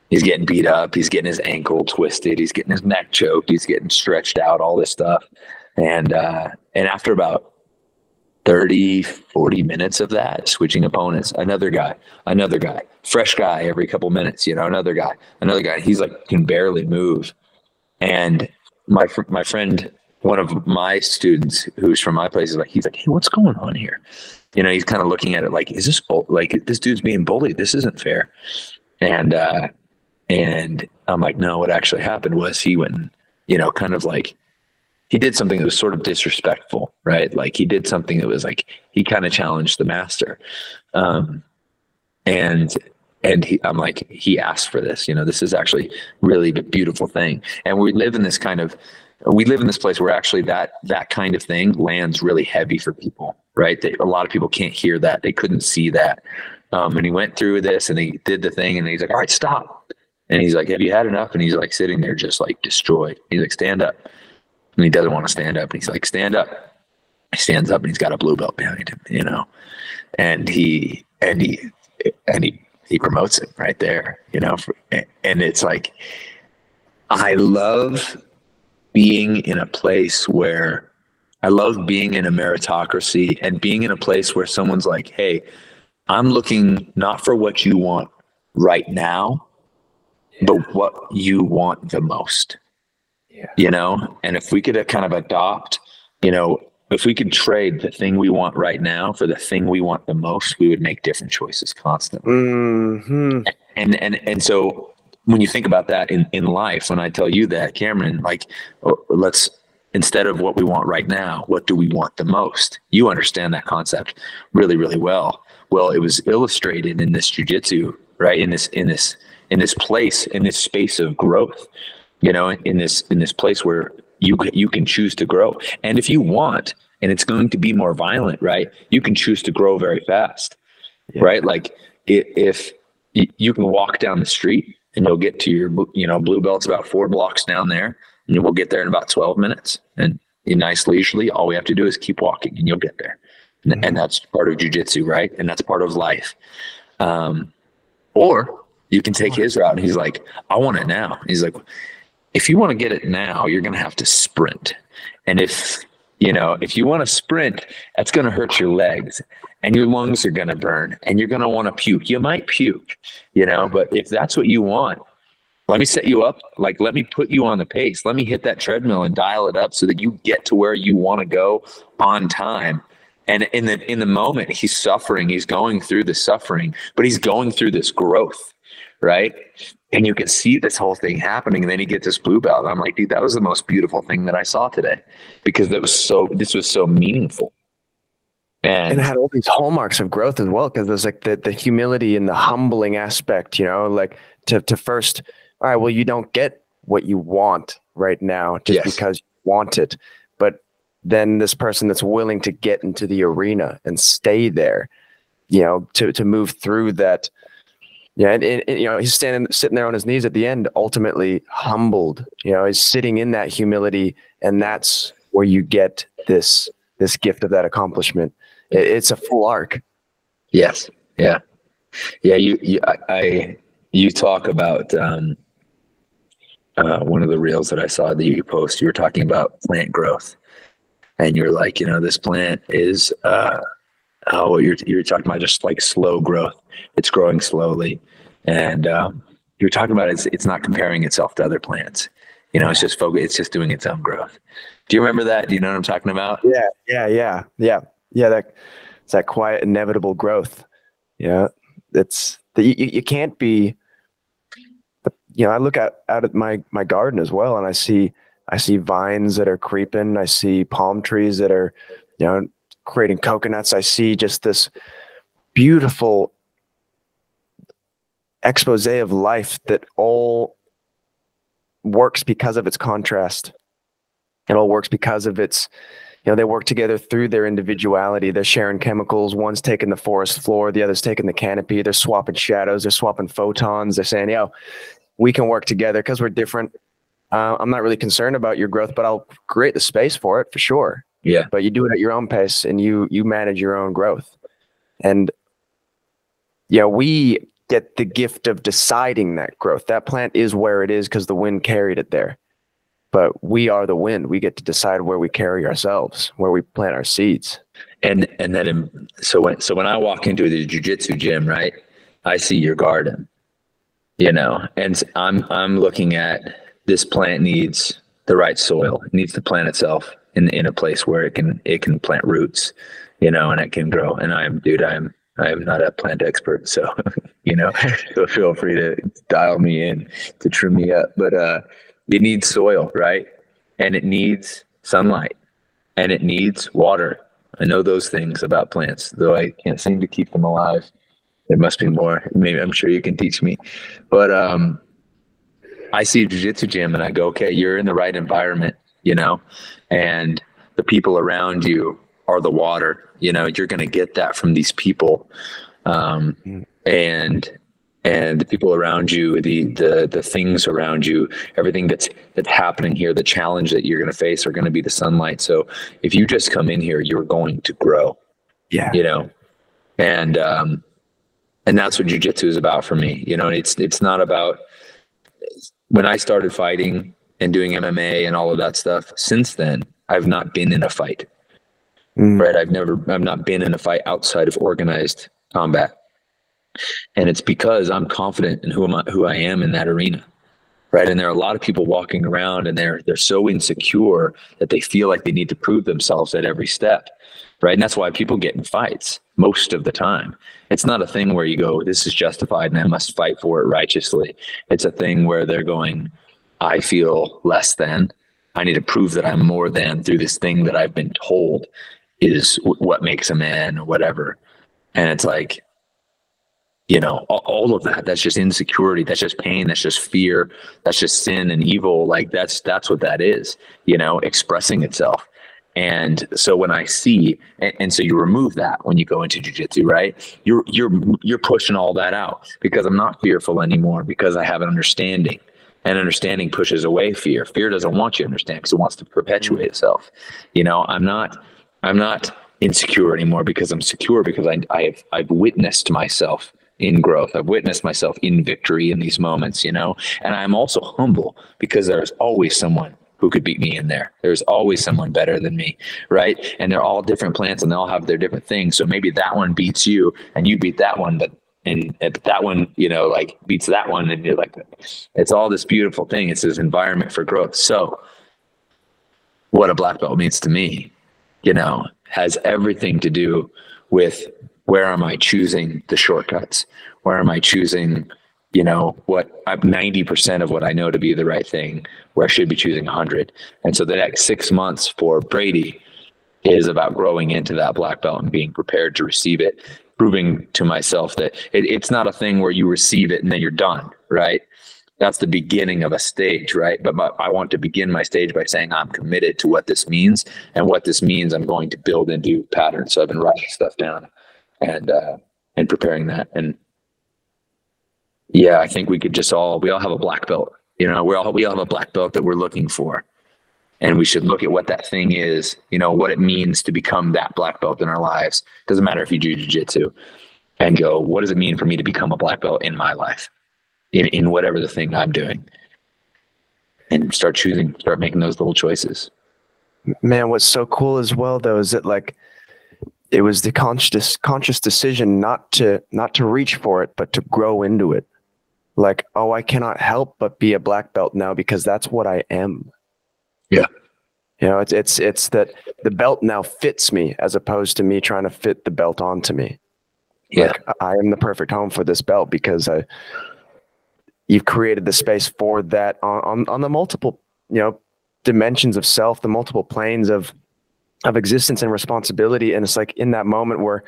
he's getting beat up. He's getting his ankle twisted. He's getting his neck choked. He's getting stretched out, all this stuff. And, uh, and after about 30, 40 minutes of that, switching opponents, another guy, another guy, fresh guy every couple minutes, you know, another guy, another guy. He's like, can barely move. And my, my friend, one of my students who's from my place is like, he's like, Hey, what's going on here? You know, he's kind of looking at it like, is this, like, this dude's being bullied. This isn't fair. And, uh, and I'm like, no, what actually happened was he went, you know, kind of like, he did something that was sort of disrespectful, right? Like he did something that was like he kind of challenged the master, um, and and he, I'm like he asked for this. You know, this is actually really a beautiful thing, and we live in this kind of we live in this place where actually that that kind of thing lands really heavy for people, right? They, a lot of people can't hear that, they couldn't see that, um, and he went through this and he did the thing, and he's like, all right, stop. And he's like, have you had enough? And he's like sitting there just like destroyed. He's like, stand up and he doesn't want to stand up. And he's like, stand up. He stands up and he's got a blue belt behind him, you know, and he, and he, and he, he promotes it right there, you know, and it's like, I love being in a place where I love being in a meritocracy and being in a place where someone's like, Hey, I'm looking not for what you want right now, but what you want the most yeah. you know and if we could kind of adopt you know if we could trade the thing we want right now for the thing we want the most we would make different choices constantly mm-hmm. and and and so when you think about that in in life when i tell you that cameron like oh, let's instead of what we want right now what do we want the most you understand that concept really really well well it was illustrated in this jujitsu right in this in this in this place in this space of growth you know, in this in this place where you you can choose to grow, and if you want, and it's going to be more violent, right? You can choose to grow very fast, yeah. right? Like if, if you can walk down the street and you'll get to your you know blue belts about four blocks down there, and we'll get there in about twelve minutes, and nice leisurely. All we have to do is keep walking, and you'll get there, and, mm-hmm. and that's part of jujitsu, right? And that's part of life. Um, or you can take his route, and he's like, "I want it now." He's like, if you want to get it now, you're going to have to sprint. And if, you know, if you want to sprint, that's going to hurt your legs and your lungs are going to burn and you're going to want to puke. You might puke, you know, but if that's what you want, let me set you up. Like, let me put you on the pace. Let me hit that treadmill and dial it up so that you get to where you want to go on time. And in the in the moment, he's suffering. He's going through the suffering, but he's going through this growth, right? And you can see this whole thing happening and then he gets this blue belt i'm like dude that was the most beautiful thing that i saw today because that was so this was so meaningful and, and it had all these hallmarks of growth as well because there's like the, the humility and the humbling aspect you know like to, to first all right well you don't get what you want right now just Yes. because you want it. But then this person that's willing to get into the arena and stay there, you know, to to move through that. Yeah, and, and, and, you know he's standing, sitting there on his knees at the end, ultimately humbled. You know, he's sitting in that humility, and that's where you get this this gift of that accomplishment. It, it's a full arc. Yes. Yeah. Yeah. You, you, I, I you talk about, um, uh, one of the reels that I saw that you post, you were talking about plant growth and you're like, you know, this plant is, uh, oh, you're, you're talking about just like slow growth. It's growing slowly. And, um, you're talking about it's, it's not comparing itself to other plants. You know, it's just focus. It's just doing its own growth. Do you remember that? Do you know what I'm talking about? Yeah, yeah, yeah, yeah, yeah. That it's that quiet, inevitable growth. Yeah, it's the, you, you can't be. You know, I look at out at my my garden as well, and I see I see vines that are creeping. I see palm trees that are, you know, creating coconuts. I see just this beautiful expose of life that all works because of its contrast. It all works because of its, you know, they work together through their individuality. They're sharing chemicals. One's taking the forest floor, the other's taking the canopy. They're swapping shadows. They're swapping photons. They're saying, yo, we can work together because we're different. Uh, I'm not really concerned about your growth, but I'll create the space for it for sure. Yeah. But you do it at your own pace and you you manage your own growth. And yeah, we get the gift of deciding that growth. That plant is where it is because the wind carried it there. But we are the wind. We get to decide where we carry ourselves, where we plant our seeds. And, and then, in, so when, so when I walk into the jujitsu gym, right, I see your garden, you know, and I'm, I'm looking at this plant needs the right soil. It needs to plant itself in, in a place where it can, it can plant roots, you know, and it can grow. And I'm, dude, I'm, I'm not a plant expert, so *laughs* you know, *laughs* so feel free to dial me in to trim me up. But uh, it needs soil, right? And it needs sunlight, and it needs water. I know those things about plants, though I can't seem to keep them alive. There must be more. Maybe I'm sure you can teach me. But um, I see a jiu-jitsu gym, and I go, okay, you're in the right environment, you know, and the people around you are the water. You know, you're going to get that from these people, um, and and the people around you, the the the things around you, everything that's that's happening here, the challenge that you're going to face are going to be the sunlight. So if you just come in here, you're going to grow. Yeah. You know, and um, and that's what jujitsu is about for me. You know, it's it's not about when I started fighting and doing MMA and all of that stuff. Since then, I've not been in a fight Mm. right? I've never, I've not been in a fight outside of organized combat, and it's because I'm confident in who am I, who I am in that arena, right? And there are a lot of people walking around, and they're they're so insecure that they feel like they need to prove themselves at every step, right? And that's why people get in fights most of the time. It's not a thing where you go, "This is justified, and I must fight for it righteously." It's a thing where they're going, "I feel less than." I need to prove that I'm more than through this thing that I've been told is what makes a man or whatever. And it's like, you know, all, all of that, that's just insecurity. That's just pain. That's just fear. That's just sin and evil. Like that's, that's what that is, you know, expressing itself. And so when I see, and, and so you remove that when you go into jujitsu, right? You're, you're, you're pushing all that out because I'm not fearful anymore because I have an understanding and understanding pushes away fear. Fear doesn't want you to understand because it wants to perpetuate mm. itself. You know, I'm not, I'm not insecure anymore because I'm secure because I, I have, I've witnessed myself in growth. I've witnessed myself in victory in these moments, you know, and I'm also humble because there's always someone who could beat me in there. There's always someone better than me, right? And they're all different plants and they all have their different things. So maybe that one beats you and you beat that one, but and, that one, you know, like beats that one, and you're like, it's all this beautiful thing. It's this environment for growth. So, what a black belt means to me, you know, has everything to do with where am I choosing the shortcuts? Where am I choosing, you know, what I'm 90% of what I know to be the right thing, where I should be choosing 100. And so the next six months for Brady is about growing into that black belt and being prepared to receive it, proving to myself that it, it's not a thing where you receive it and then you're done, right? that's the beginning of a stage, right? But my, I want to begin my stage by saying I'm committed to what this means, and what this means, I'm going to build into patterns. So I've been writing stuff down, and uh, and preparing that. And yeah, I think we could just all we all have a black belt. You know, we all we all have a black belt that we're looking for, and we should look at what that thing is. You know, what it means to become that black belt in our lives. Doesn't matter if you do jujitsu, and go, what does it mean for me to become a black belt in my life? in, in whatever the thing I'm doing and start choosing, start making those little choices. Man, what's so cool as well though is that like it was the conscious conscious decision not to not to reach for it, but to grow into it. Like, oh, I cannot help but be a black belt now because that's what I am. Yeah. You know, it's it's it's that the belt now fits me as opposed to me trying to fit the belt onto me. Yeah. Like, I am the perfect home for this belt because I you've created the space for that on, on, on the multiple, you know, dimensions of self, the multiple planes of of existence and responsibility. And it's like in that moment where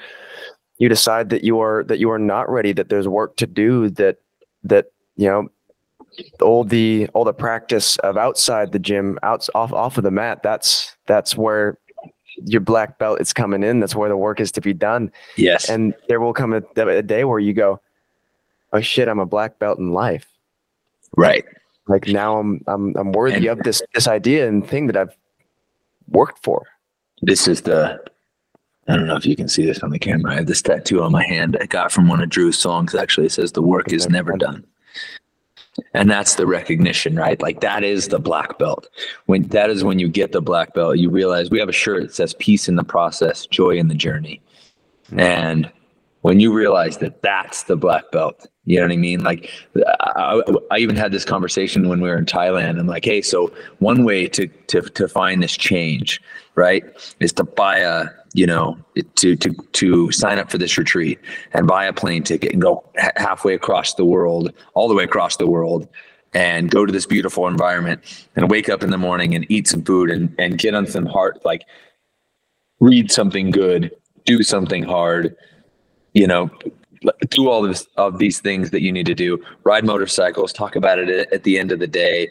you decide that you are that you are not ready, that there's work to do, that that, you know, all the all the practice of outside the gym, out off off of the mat, that's that's where your black belt is coming in. That's where the work is to be done. Yes. And there will come a, a day where you go, oh shit, I'm a black belt in life. Right. Like now I'm I'm I'm worthy and of this this idea and thing that I've worked for. This is the I don't know if you can see this on the camera. I have this tattoo on my hand I got from one of Drew's songs. Actually, it says the work is never done. And that's the recognition, right? Like that is the black belt. When that is when you get the black belt, you realize we have a shirt that says peace in the process, joy in the journey. Mm-hmm. And when you realize that that's the black belt you know what i mean like I, I, even had this conversation when we were in thailand i'm like hey so one way to to to find this change right is to buy a you know to to to sign up for this retreat and buy a plane ticket and go halfway across the world all the way across the world and go to this beautiful environment and wake up in the morning and eat some food and and get on some heart like read something good do something hard you know, do all this of these things that you need to do. Ride motorcycles, talk about it at the end of the day,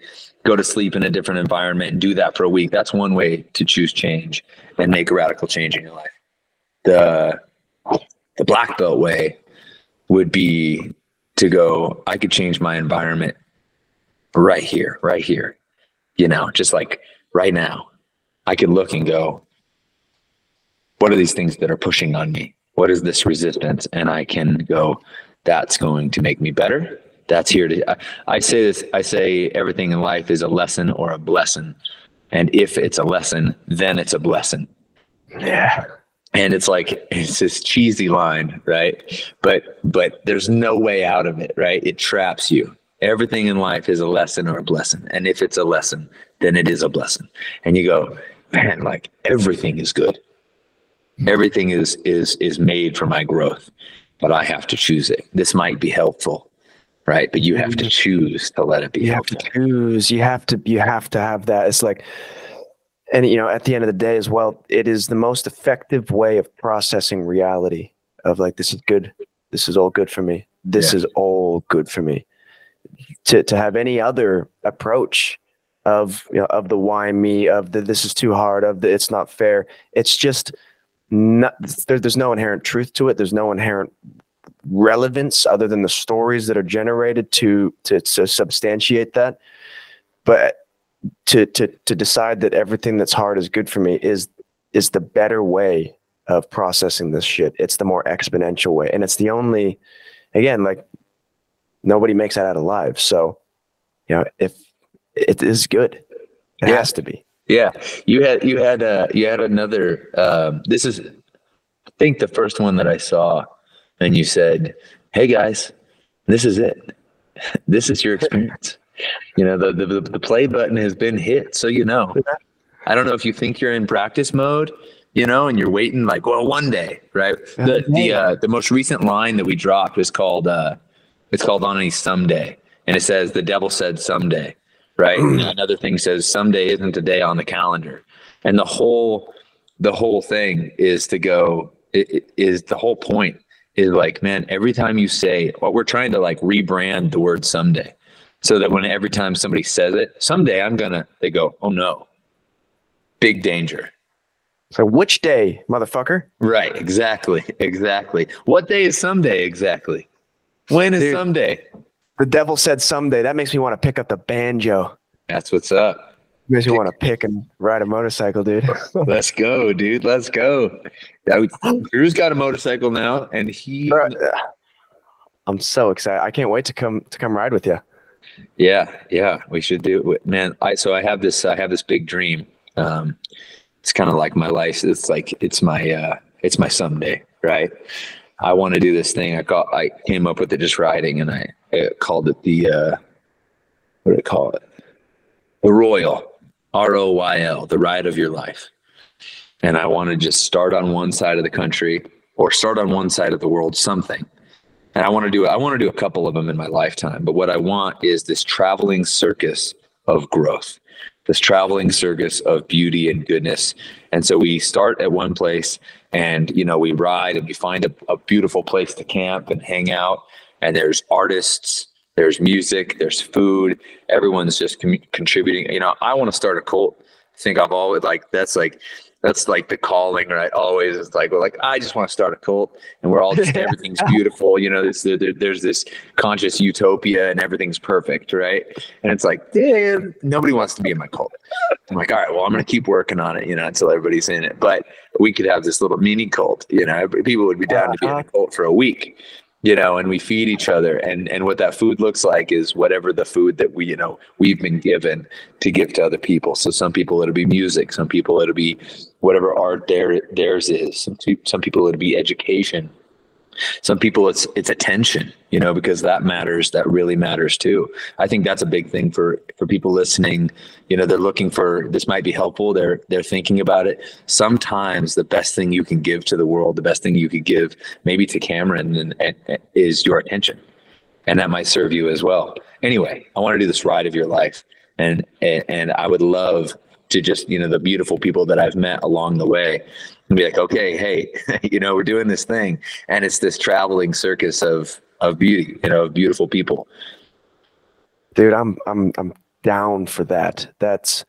go to sleep in a different environment and do that for a week. That's one way to choose change and make a radical change in your life. The the black belt way would be to go, I could change my environment right here, right here. You know, just like right now. I could look and go, what are these things that are pushing on me? what is this resistance? And I can go, that's going to make me better. That's here to, I, I say this, I say everything in life is a lesson or a blessing. And if it's a lesson, then it's a blessing. Yeah. And it's like, it's this cheesy line, right? But, but there's no way out of it, right? It traps you. Everything in life is a lesson or a blessing. And if it's a lesson, then it is a blessing. And you go, man, like everything is good everything is is is made for my growth but i have to choose it this might be helpful right but you have to mm-hmm. choose to let it be you helpful. have to choose you have to you have to have that it's like and you know at the end of the day as well it is the most effective way of processing reality of like this is good this is all good for me this yeah. is all good for me to to have any other approach of you know of the why me of the this is too hard of the it's not fair it's just not, there, there's no inherent truth to it. There's no inherent relevance other than the stories that are generated to to, to substantiate that. But to to to decide that everything that's hard is good for me is is the better way of processing this shit. It's the more exponential way, and it's the only. Again, like nobody makes that out alive. So, you know, if it is good, it yeah. has to be. Yeah, you had you had uh, you had another. Um, this is, I think, the first one that I saw, and you said, "Hey guys, this is it. *laughs* This is your experience." You know, the, the the play button has been hit, so you know. I don't know if you think you're in practice mode, you know, and you're waiting like, well, one day, right? The the uh, the most recent line that we dropped is called uh, it's called on a someday, and it says the devil said someday right? *clears throat* Another thing says someday isn't a day on the calendar, and the whole the whole thing is to go it, it is the whole point is like man every time you say what we're trying to like rebrand the word someday so that when every time somebody says it, someday I'm gonna, they go, oh no, big danger. So which day, motherfucker? Right, exactly, exactly. What day is someday exactly? When is Dude. someday? The devil said someday. That makes me want to pick up the banjo. That's what's up. Makes me want to pick and ride a motorcycle, dude. *laughs* Let's go, dude. Let's go. Drew's got a motorcycle now, and he. I'm so excited. I can't wait to come to come ride with you. yeah, yeah, we should do it, man. I so I have this, I have this big dream. Um, it's kind of like my life. It's like it's my, uh, it's my someday, right? I want to do this thing. I got I came up with it just riding, and I, I called it the, uh, what do I call it? The Royal, R O Y L, the ride of your life. And I want to just start on one side of the country or start on one side of the world, something. And I want to do, I want to do a couple of them in my lifetime. But what I want is this traveling circus of growth, this traveling circus of beauty and goodness. And so we start at one place and, you know, we ride and we find a, a beautiful place to camp and hang out. And there's artists, there's music, there's food. Everyone's just com- contributing. You know, I want to start a cult. I think I've always like, that's like, that's like the calling, right? Always is like, well, like I just want to start a cult, and we're all just *laughs* everything's beautiful. You know, there's there, there's this conscious utopia, and everything's perfect, right? And it's like, damn, nobody wants to be in my cult. I'm like, all right, well, I'm gonna keep working on it, you know, until everybody's in it. But we could have this little mini cult, you know. People would be down to be in uh-huh. a cult for a week, you know, and we feed each other. And and what that food looks like is whatever the food that we, you know, we've been given to give to other people. So some people it'll be music, some people it'll be whatever art their theirs is. Some some people it'll be education. Some people it's it's attention, you know, because that matters. That really matters too. I think that's a big thing for for people listening. You know, they're looking for this might be helpful. They're they're thinking about it. Sometimes the best thing you can give to the world, the best thing you could give maybe to Cameron, and, and, is your attention, and that might serve you as well. Anyway, I want to do this ride of your life, and and, and I would love to just you know the beautiful people that I've met along the way and be like, okay, hey, *laughs* you know, we're doing this thing, and it's this traveling circus of of beauty, you know, of beautiful people. Dude, I'm I'm I'm down for that. That's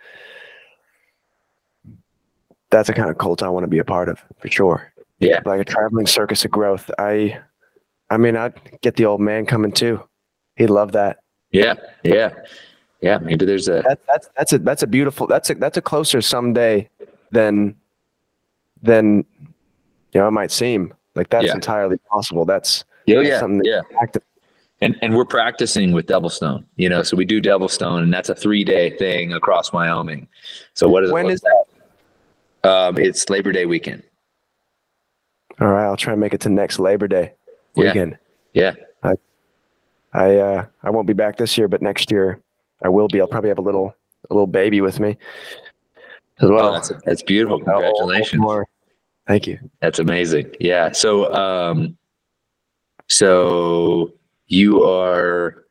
that's the kind of cult I want to be a part of for sure. Yeah, Like a traveling circus of growth. I I mean I'd get the old man coming too. He'd love that. yeah, yeah, yeah. Maybe there's a That, that's that's a that's a beautiful that's a that's a closer someday than than you know it might seem. Like that's Yeah. entirely possible. That's oh yeah, something that yeah. active. And and we're practicing with Devilstone, you know. So we do Devilstone, and that's a three day thing across Wyoming. So what is When is that? Um, it's Labor Day weekend. All right, I'll try and make it to next Labor Day Yeah. weekend. Yeah, I uh I won't be back this year, but next year I will be. I'll probably have a little a little baby with me as well. oh, that's that's beautiful. Congratulations. Thank you. That's amazing. Yeah. So, um, so you are,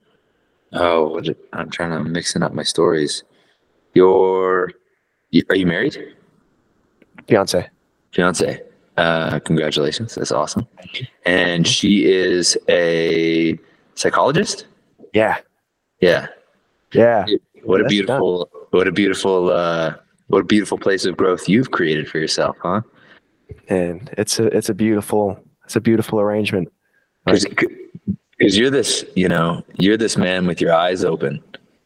oh, I'm trying to mixing up my stories. You're, you- are you married? Fiance. Fiance. Uh, congratulations. That's awesome. And she is a psychologist. Yeah. Yeah. Yeah. What a That's beautiful, what a beautiful, uh, what a beautiful place of growth you've created for yourself, huh? And it's a it's a beautiful it's a beautiful arrangement. Like, because you're this you know you're this man with your eyes open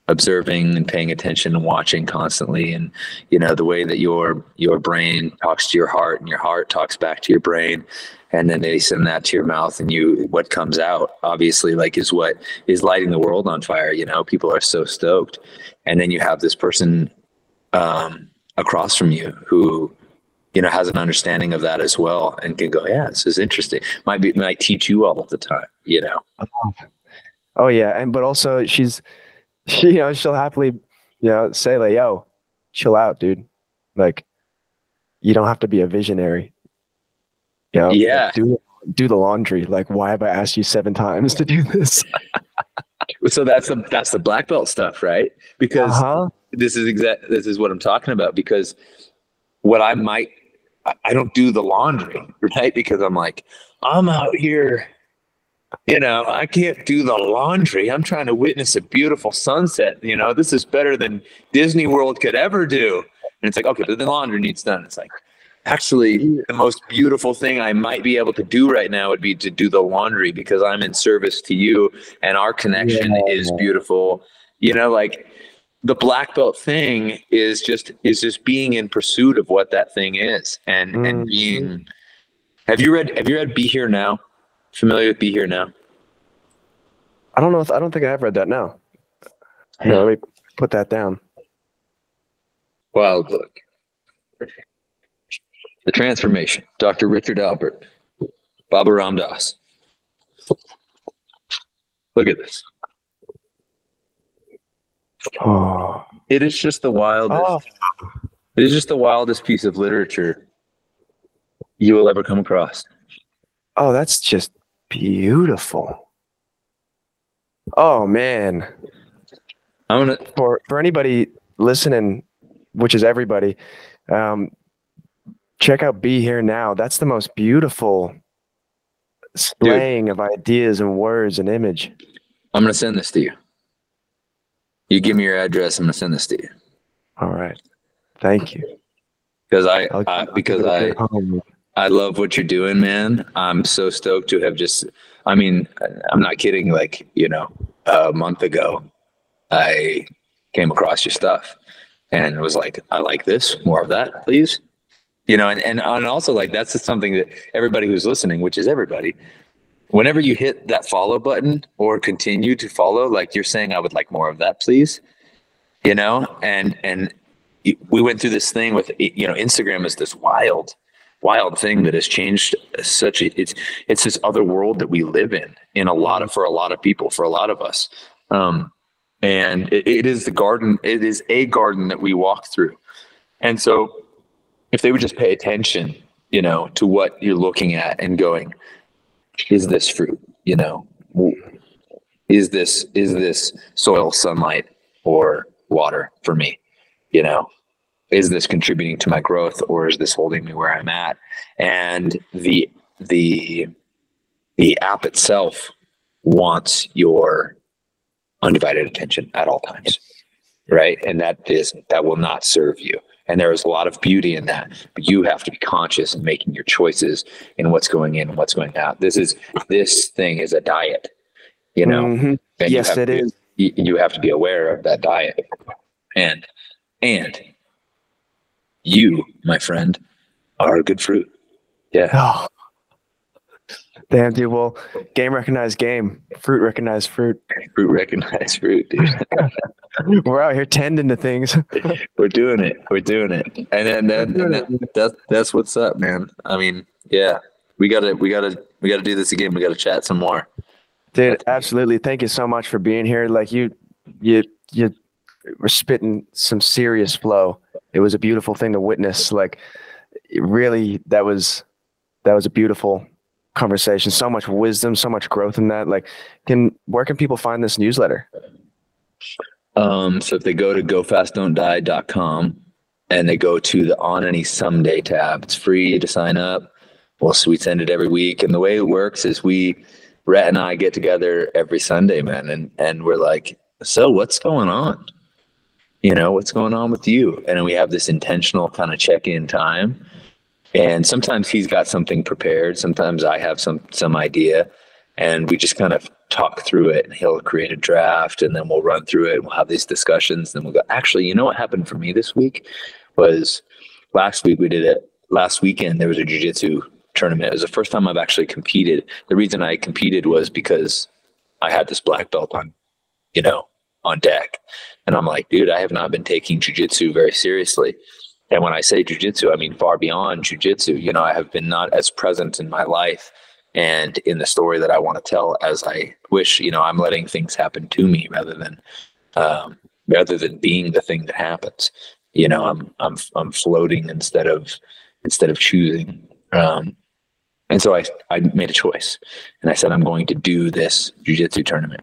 observing and paying attention and watching constantly and you know the way that your your brain talks to your heart and your heart talks back to your brain and then they send that to your mouth and you what comes out obviously like is what is lighting the world on fire you know? People are so stoked. And then you have this person um across from you who you know has an understanding of that as well and can go yeah this is interesting. Might be might teach you all the time you know? Oh yeah, and but also she's she *laughs* you know she'll happily you know say like yo, chill out, dude. Like you don't have to be a visionary. Like, Yeah. do do the laundry. Like why have I asked you seven times to do this? *laughs* so that's the that's the black belt stuff right because Uh-huh. this is exact this is what i'm talking about because what i might I- i don't do the laundry *laughs* right because i'm like i'm out here you know, I can't do the laundry. I'm trying to witness a beautiful sunset. You know, this is better than Disney World could ever do. And it's like, okay, but the laundry needs done. It's like, actually, the most beautiful thing I might be able to do right now would be to do the laundry because I'm in service to you and our connection yeah. is beautiful. You know, like the black belt thing is just is just being in pursuit of what that thing is and mm-hmm. and being have you read have you read Be Here Now? Familiar with Be Here Now? I don't know. If, I don't think I have read that now. No, let me put that down. Wild book. The Transformation. Dr. Richard Alpert, Baba Ram Dass. Look at this. Oh. It is just the wildest. Oh. It is just the wildest piece of literature you will ever come across. Oh, that's just beautiful. Oh man. I'm gonna for for anybody listening, which is everybody, um, check out Be Here Now. That's the most beautiful slaying Dude, of ideas and words and image. I'm gonna send this to you. You give me your address, I'm gonna send this to you. All right. Thank you. Because I, I because I I love what you're doing, man. I'm so stoked to have just, I mean, I'm not kidding. Like, you know, a month ago, I came across your stuff and was like, I like this, more of that, please. You know, and, and, and also like, that's just something that everybody who's listening, which is everybody, whenever you hit that follow button or continue to follow, like you're saying, I would like more of that, please. You know, and, and we went through this thing with, you know, Instagram is this wild, wild thing that has changed such a, it's it's this other world that we live in in a lot of for a lot of people for a lot of us um, and it, it is the garden it is a garden that we walk through and so if they would just pay attention you know to what you're looking at and going is this fruit you know is this is this soil sunlight or water for me you know is this contributing to my growth or is this holding me where I'm at? And the the the app itself wants your undivided attention at all times. Right. And that is that will not serve you. And there is a lot of beauty in that. But you have to be conscious in making your choices in what's going in and what's going out. This is this thing is a diet, you know. Mm-hmm. Yes, it be, is. You have to be aware of that diet. And and you, my friend, are a good fruit. Yeah. Oh. Damn, dude. Well, game recognized game, fruit recognized fruit. Fruit recognized fruit, dude. *laughs* We're out here tending to things. *laughs* We're doing it. We're doing it. And then and that, that's that's what's up, man. I mean, yeah, we gotta we gotta we gotta do this again. We gotta chat some more. Dude, absolutely. Thank you so much for being here. Like you, you, you were spitting some serious flow it was a beautiful thing to witness. Like, really, that was that was a beautiful conversation. So much wisdom, so much growth in that. Like, can where can people find this newsletter? Um, so if they go to gofastdon'tdie.com and they go to the on any someday tab, it's free to sign up. We'll we send it every week. And the way it works is we Rhett and I get together every Sunday, man, and and we're like, so what's going on? you know what's going on with you and we have this intentional kind of check-in time and sometimes he's got something prepared. Sometimes i have some some idea and we just kind of talk through it. And he'll create a draft and then we'll run through it and we'll have these discussions then we'll go actually you know what happened for me this week? Was last week we did it last weekend there was a jiu-jitsu tournament. It was the first time i've actually competed. The reason i competed was because i had this black belt on you know on deck. And I'm like, dude, I have not been taking jujitsu very seriously. And when I say jujitsu, I mean far beyond jujitsu. You know, I have been not as present in my life and in the story that I want to tell as I wish. You know, I'm letting things happen to me rather than um, rather than being the thing that happens. You know, I'm I'm I'm floating instead of instead of choosing. Um, and so I I made a choice, and I said I'm going to do this jujitsu tournament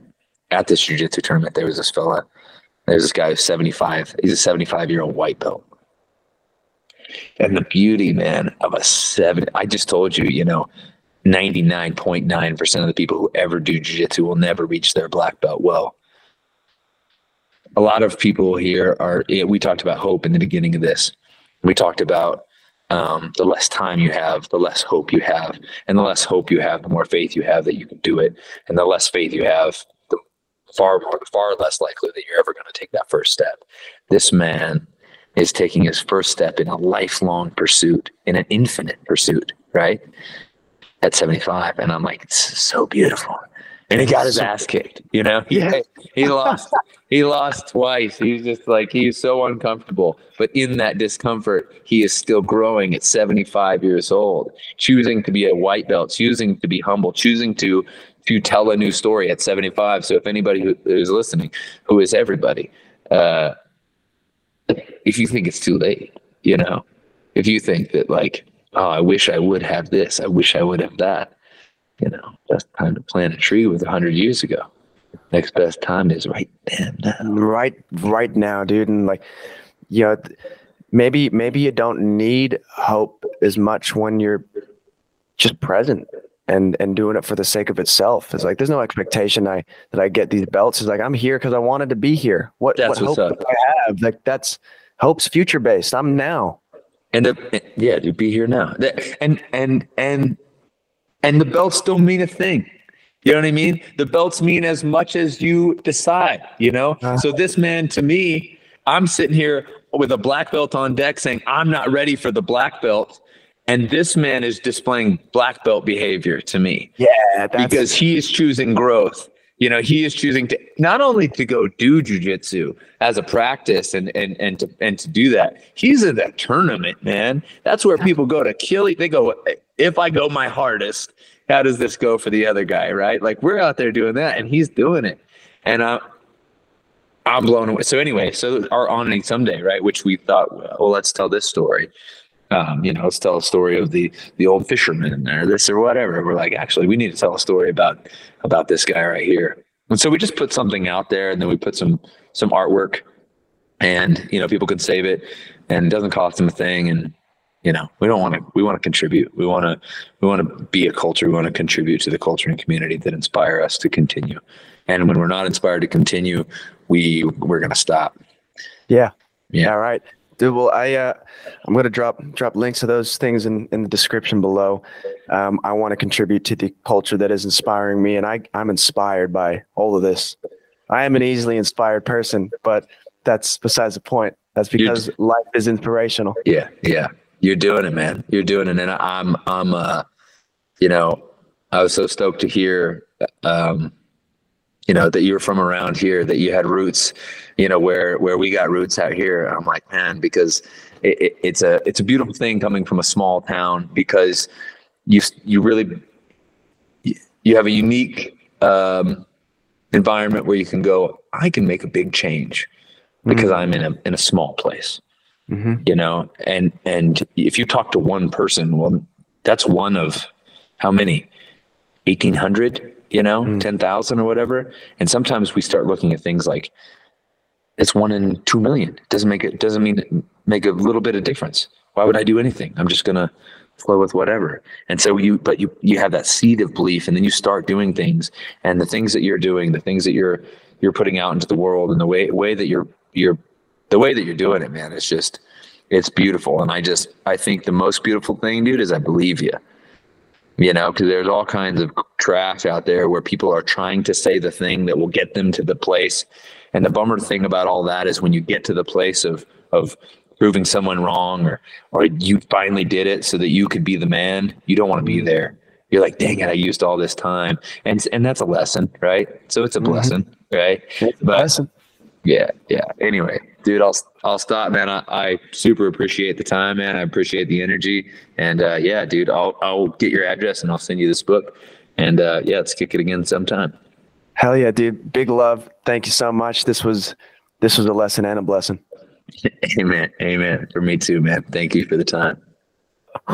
at this jiu-jitsu tournament, there was this fella, there's this guy who's 75. He's a 75 year old white belt. And the beauty, man, of a seven, I just told you, you know, 99.9% of the people who ever do jiu-jitsu will never reach their black belt well. A lot of people here are we talked about hope in the beginning of this. We talked about um, the less time you have the less hope you have. And the less hope you have the more faith you have that you can do it. And the less faith you have the far more far less likely that you're ever going to take that first step. This man is taking his first step in a lifelong pursuit in an infinite pursuit right at 75 and i'm like it's so beautiful and he got his ass kicked. You know, yeah, he lost. he lost twice. He's just like he's so uncomfortable. But in that discomfort, he is still growing at 75 years old, choosing to be a white belt, choosing to be humble, choosing to to tell a new story at 75. So if anybody who is listening, who is everybody, uh, if you think it's too late, you know, if you think that like, oh, I wish I would have this, I wish I would have that you know, best time to plant a tree was a hundred years ago. Next best time is right then now. Right, right now, dude. And like, you know, maybe maybe you don't need hope as much when you're just present and and doing it for the sake of itself. It's like there's no expectation I that I get these belts. It's like I'm here because I wanted to be here. What that's what hope I have? Like that's hope's future based. I'm now. And the, yeah, to be here now. And and and and the belts don't mean a thing. You know what I mean? The belts mean as much as you decide, you know? Uh-huh. So this man to me, I'm sitting here with a black belt on deck saying, I'm not ready for the black belt. And this man is displaying black belt behavior to me. Yeah. because he is choosing growth. You know, he is choosing to not only to go do jujitsu as a practice and and and to and to do that. He's in that tournament, man. That's where people go to kill. They go, if I go my hardest, how does this go for the other guy? Right? Like we're out there doing that, and he's doing it, and I, I'm blown away. So anyway, so our any someday, right? Which we thought, well, let's tell this story. Um, you know, let's tell a story of the the old fisherman or this or whatever. We're like, actually, we need to tell a story about about this guy right here. And so we just put something out there, and then we put some some artwork, and you know, people can save it, and it doesn't cost them a thing, and you know we don't want to we want to contribute. We want to we want to be a culture. We want to contribute to the culture and community that inspire us to continue. And when we're not inspired to continue we we're going to stop. Yeah. Yeah. All right dude well i uh i'm going to drop drop links to those things in in the description below. Um i want to contribute to the culture that is inspiring me and i i'm inspired by all of this. I am an easily inspired person but that's besides the point. That's because life is inspirational. Yeah yeah. You're doing it, man. You're doing it, and I'm, I'm, uh, you know, I was so stoked to hear, um, you know, that you're from around here, that you had roots, you know, where where we got roots out here. I'm like, man, because it, it, it's a it's a beautiful thing coming from a small town because you you really you have a unique um, environment where you can go. I can make a big change because mm-hmm. I'm in a in a small place. Mm-hmm. You know, and and if you talk to one person, well, that's one of how many? Eighteen hundred, you know, mm. ten thousand or whatever. And sometimes we start looking at things like it's one in two million. It doesn't make it doesn't mean make a little bit of difference. Why would I do anything? I'm just gonna flow with whatever. And so you, but you, you have that seed of belief and then you start doing things and the things that you're doing, the things that you're, you're putting out into the world and the way, way that you're, you're the way that you're doing it, man, it's just, it's beautiful. And I just, I think the most beautiful thing, dude, is I believe you. You know, because there's all kinds of trash out there where people are trying to say the thing that will get them to the place. And the bummer thing about all that is when you get to the place of of proving someone wrong or or you finally did it so that you could be the man, you don't want to be there. You're like, dang it, I used all this time. And and that's a lesson, right? So it's a mm-hmm. blessing, right? It's but, lesson. Yeah, yeah. Anyway, dude, I'll I'll stop, man. I, I super appreciate the time, man. I appreciate the energy, and uh, yeah, dude, I'll I'll get your address and I'll send you this book, and uh, yeah, let's kick it again sometime. Hell yeah, dude! Big love. Thank you so much. This was this was a lesson and a blessing. *laughs* Amen. Amen. For me too, man. Thank you for the time. *laughs*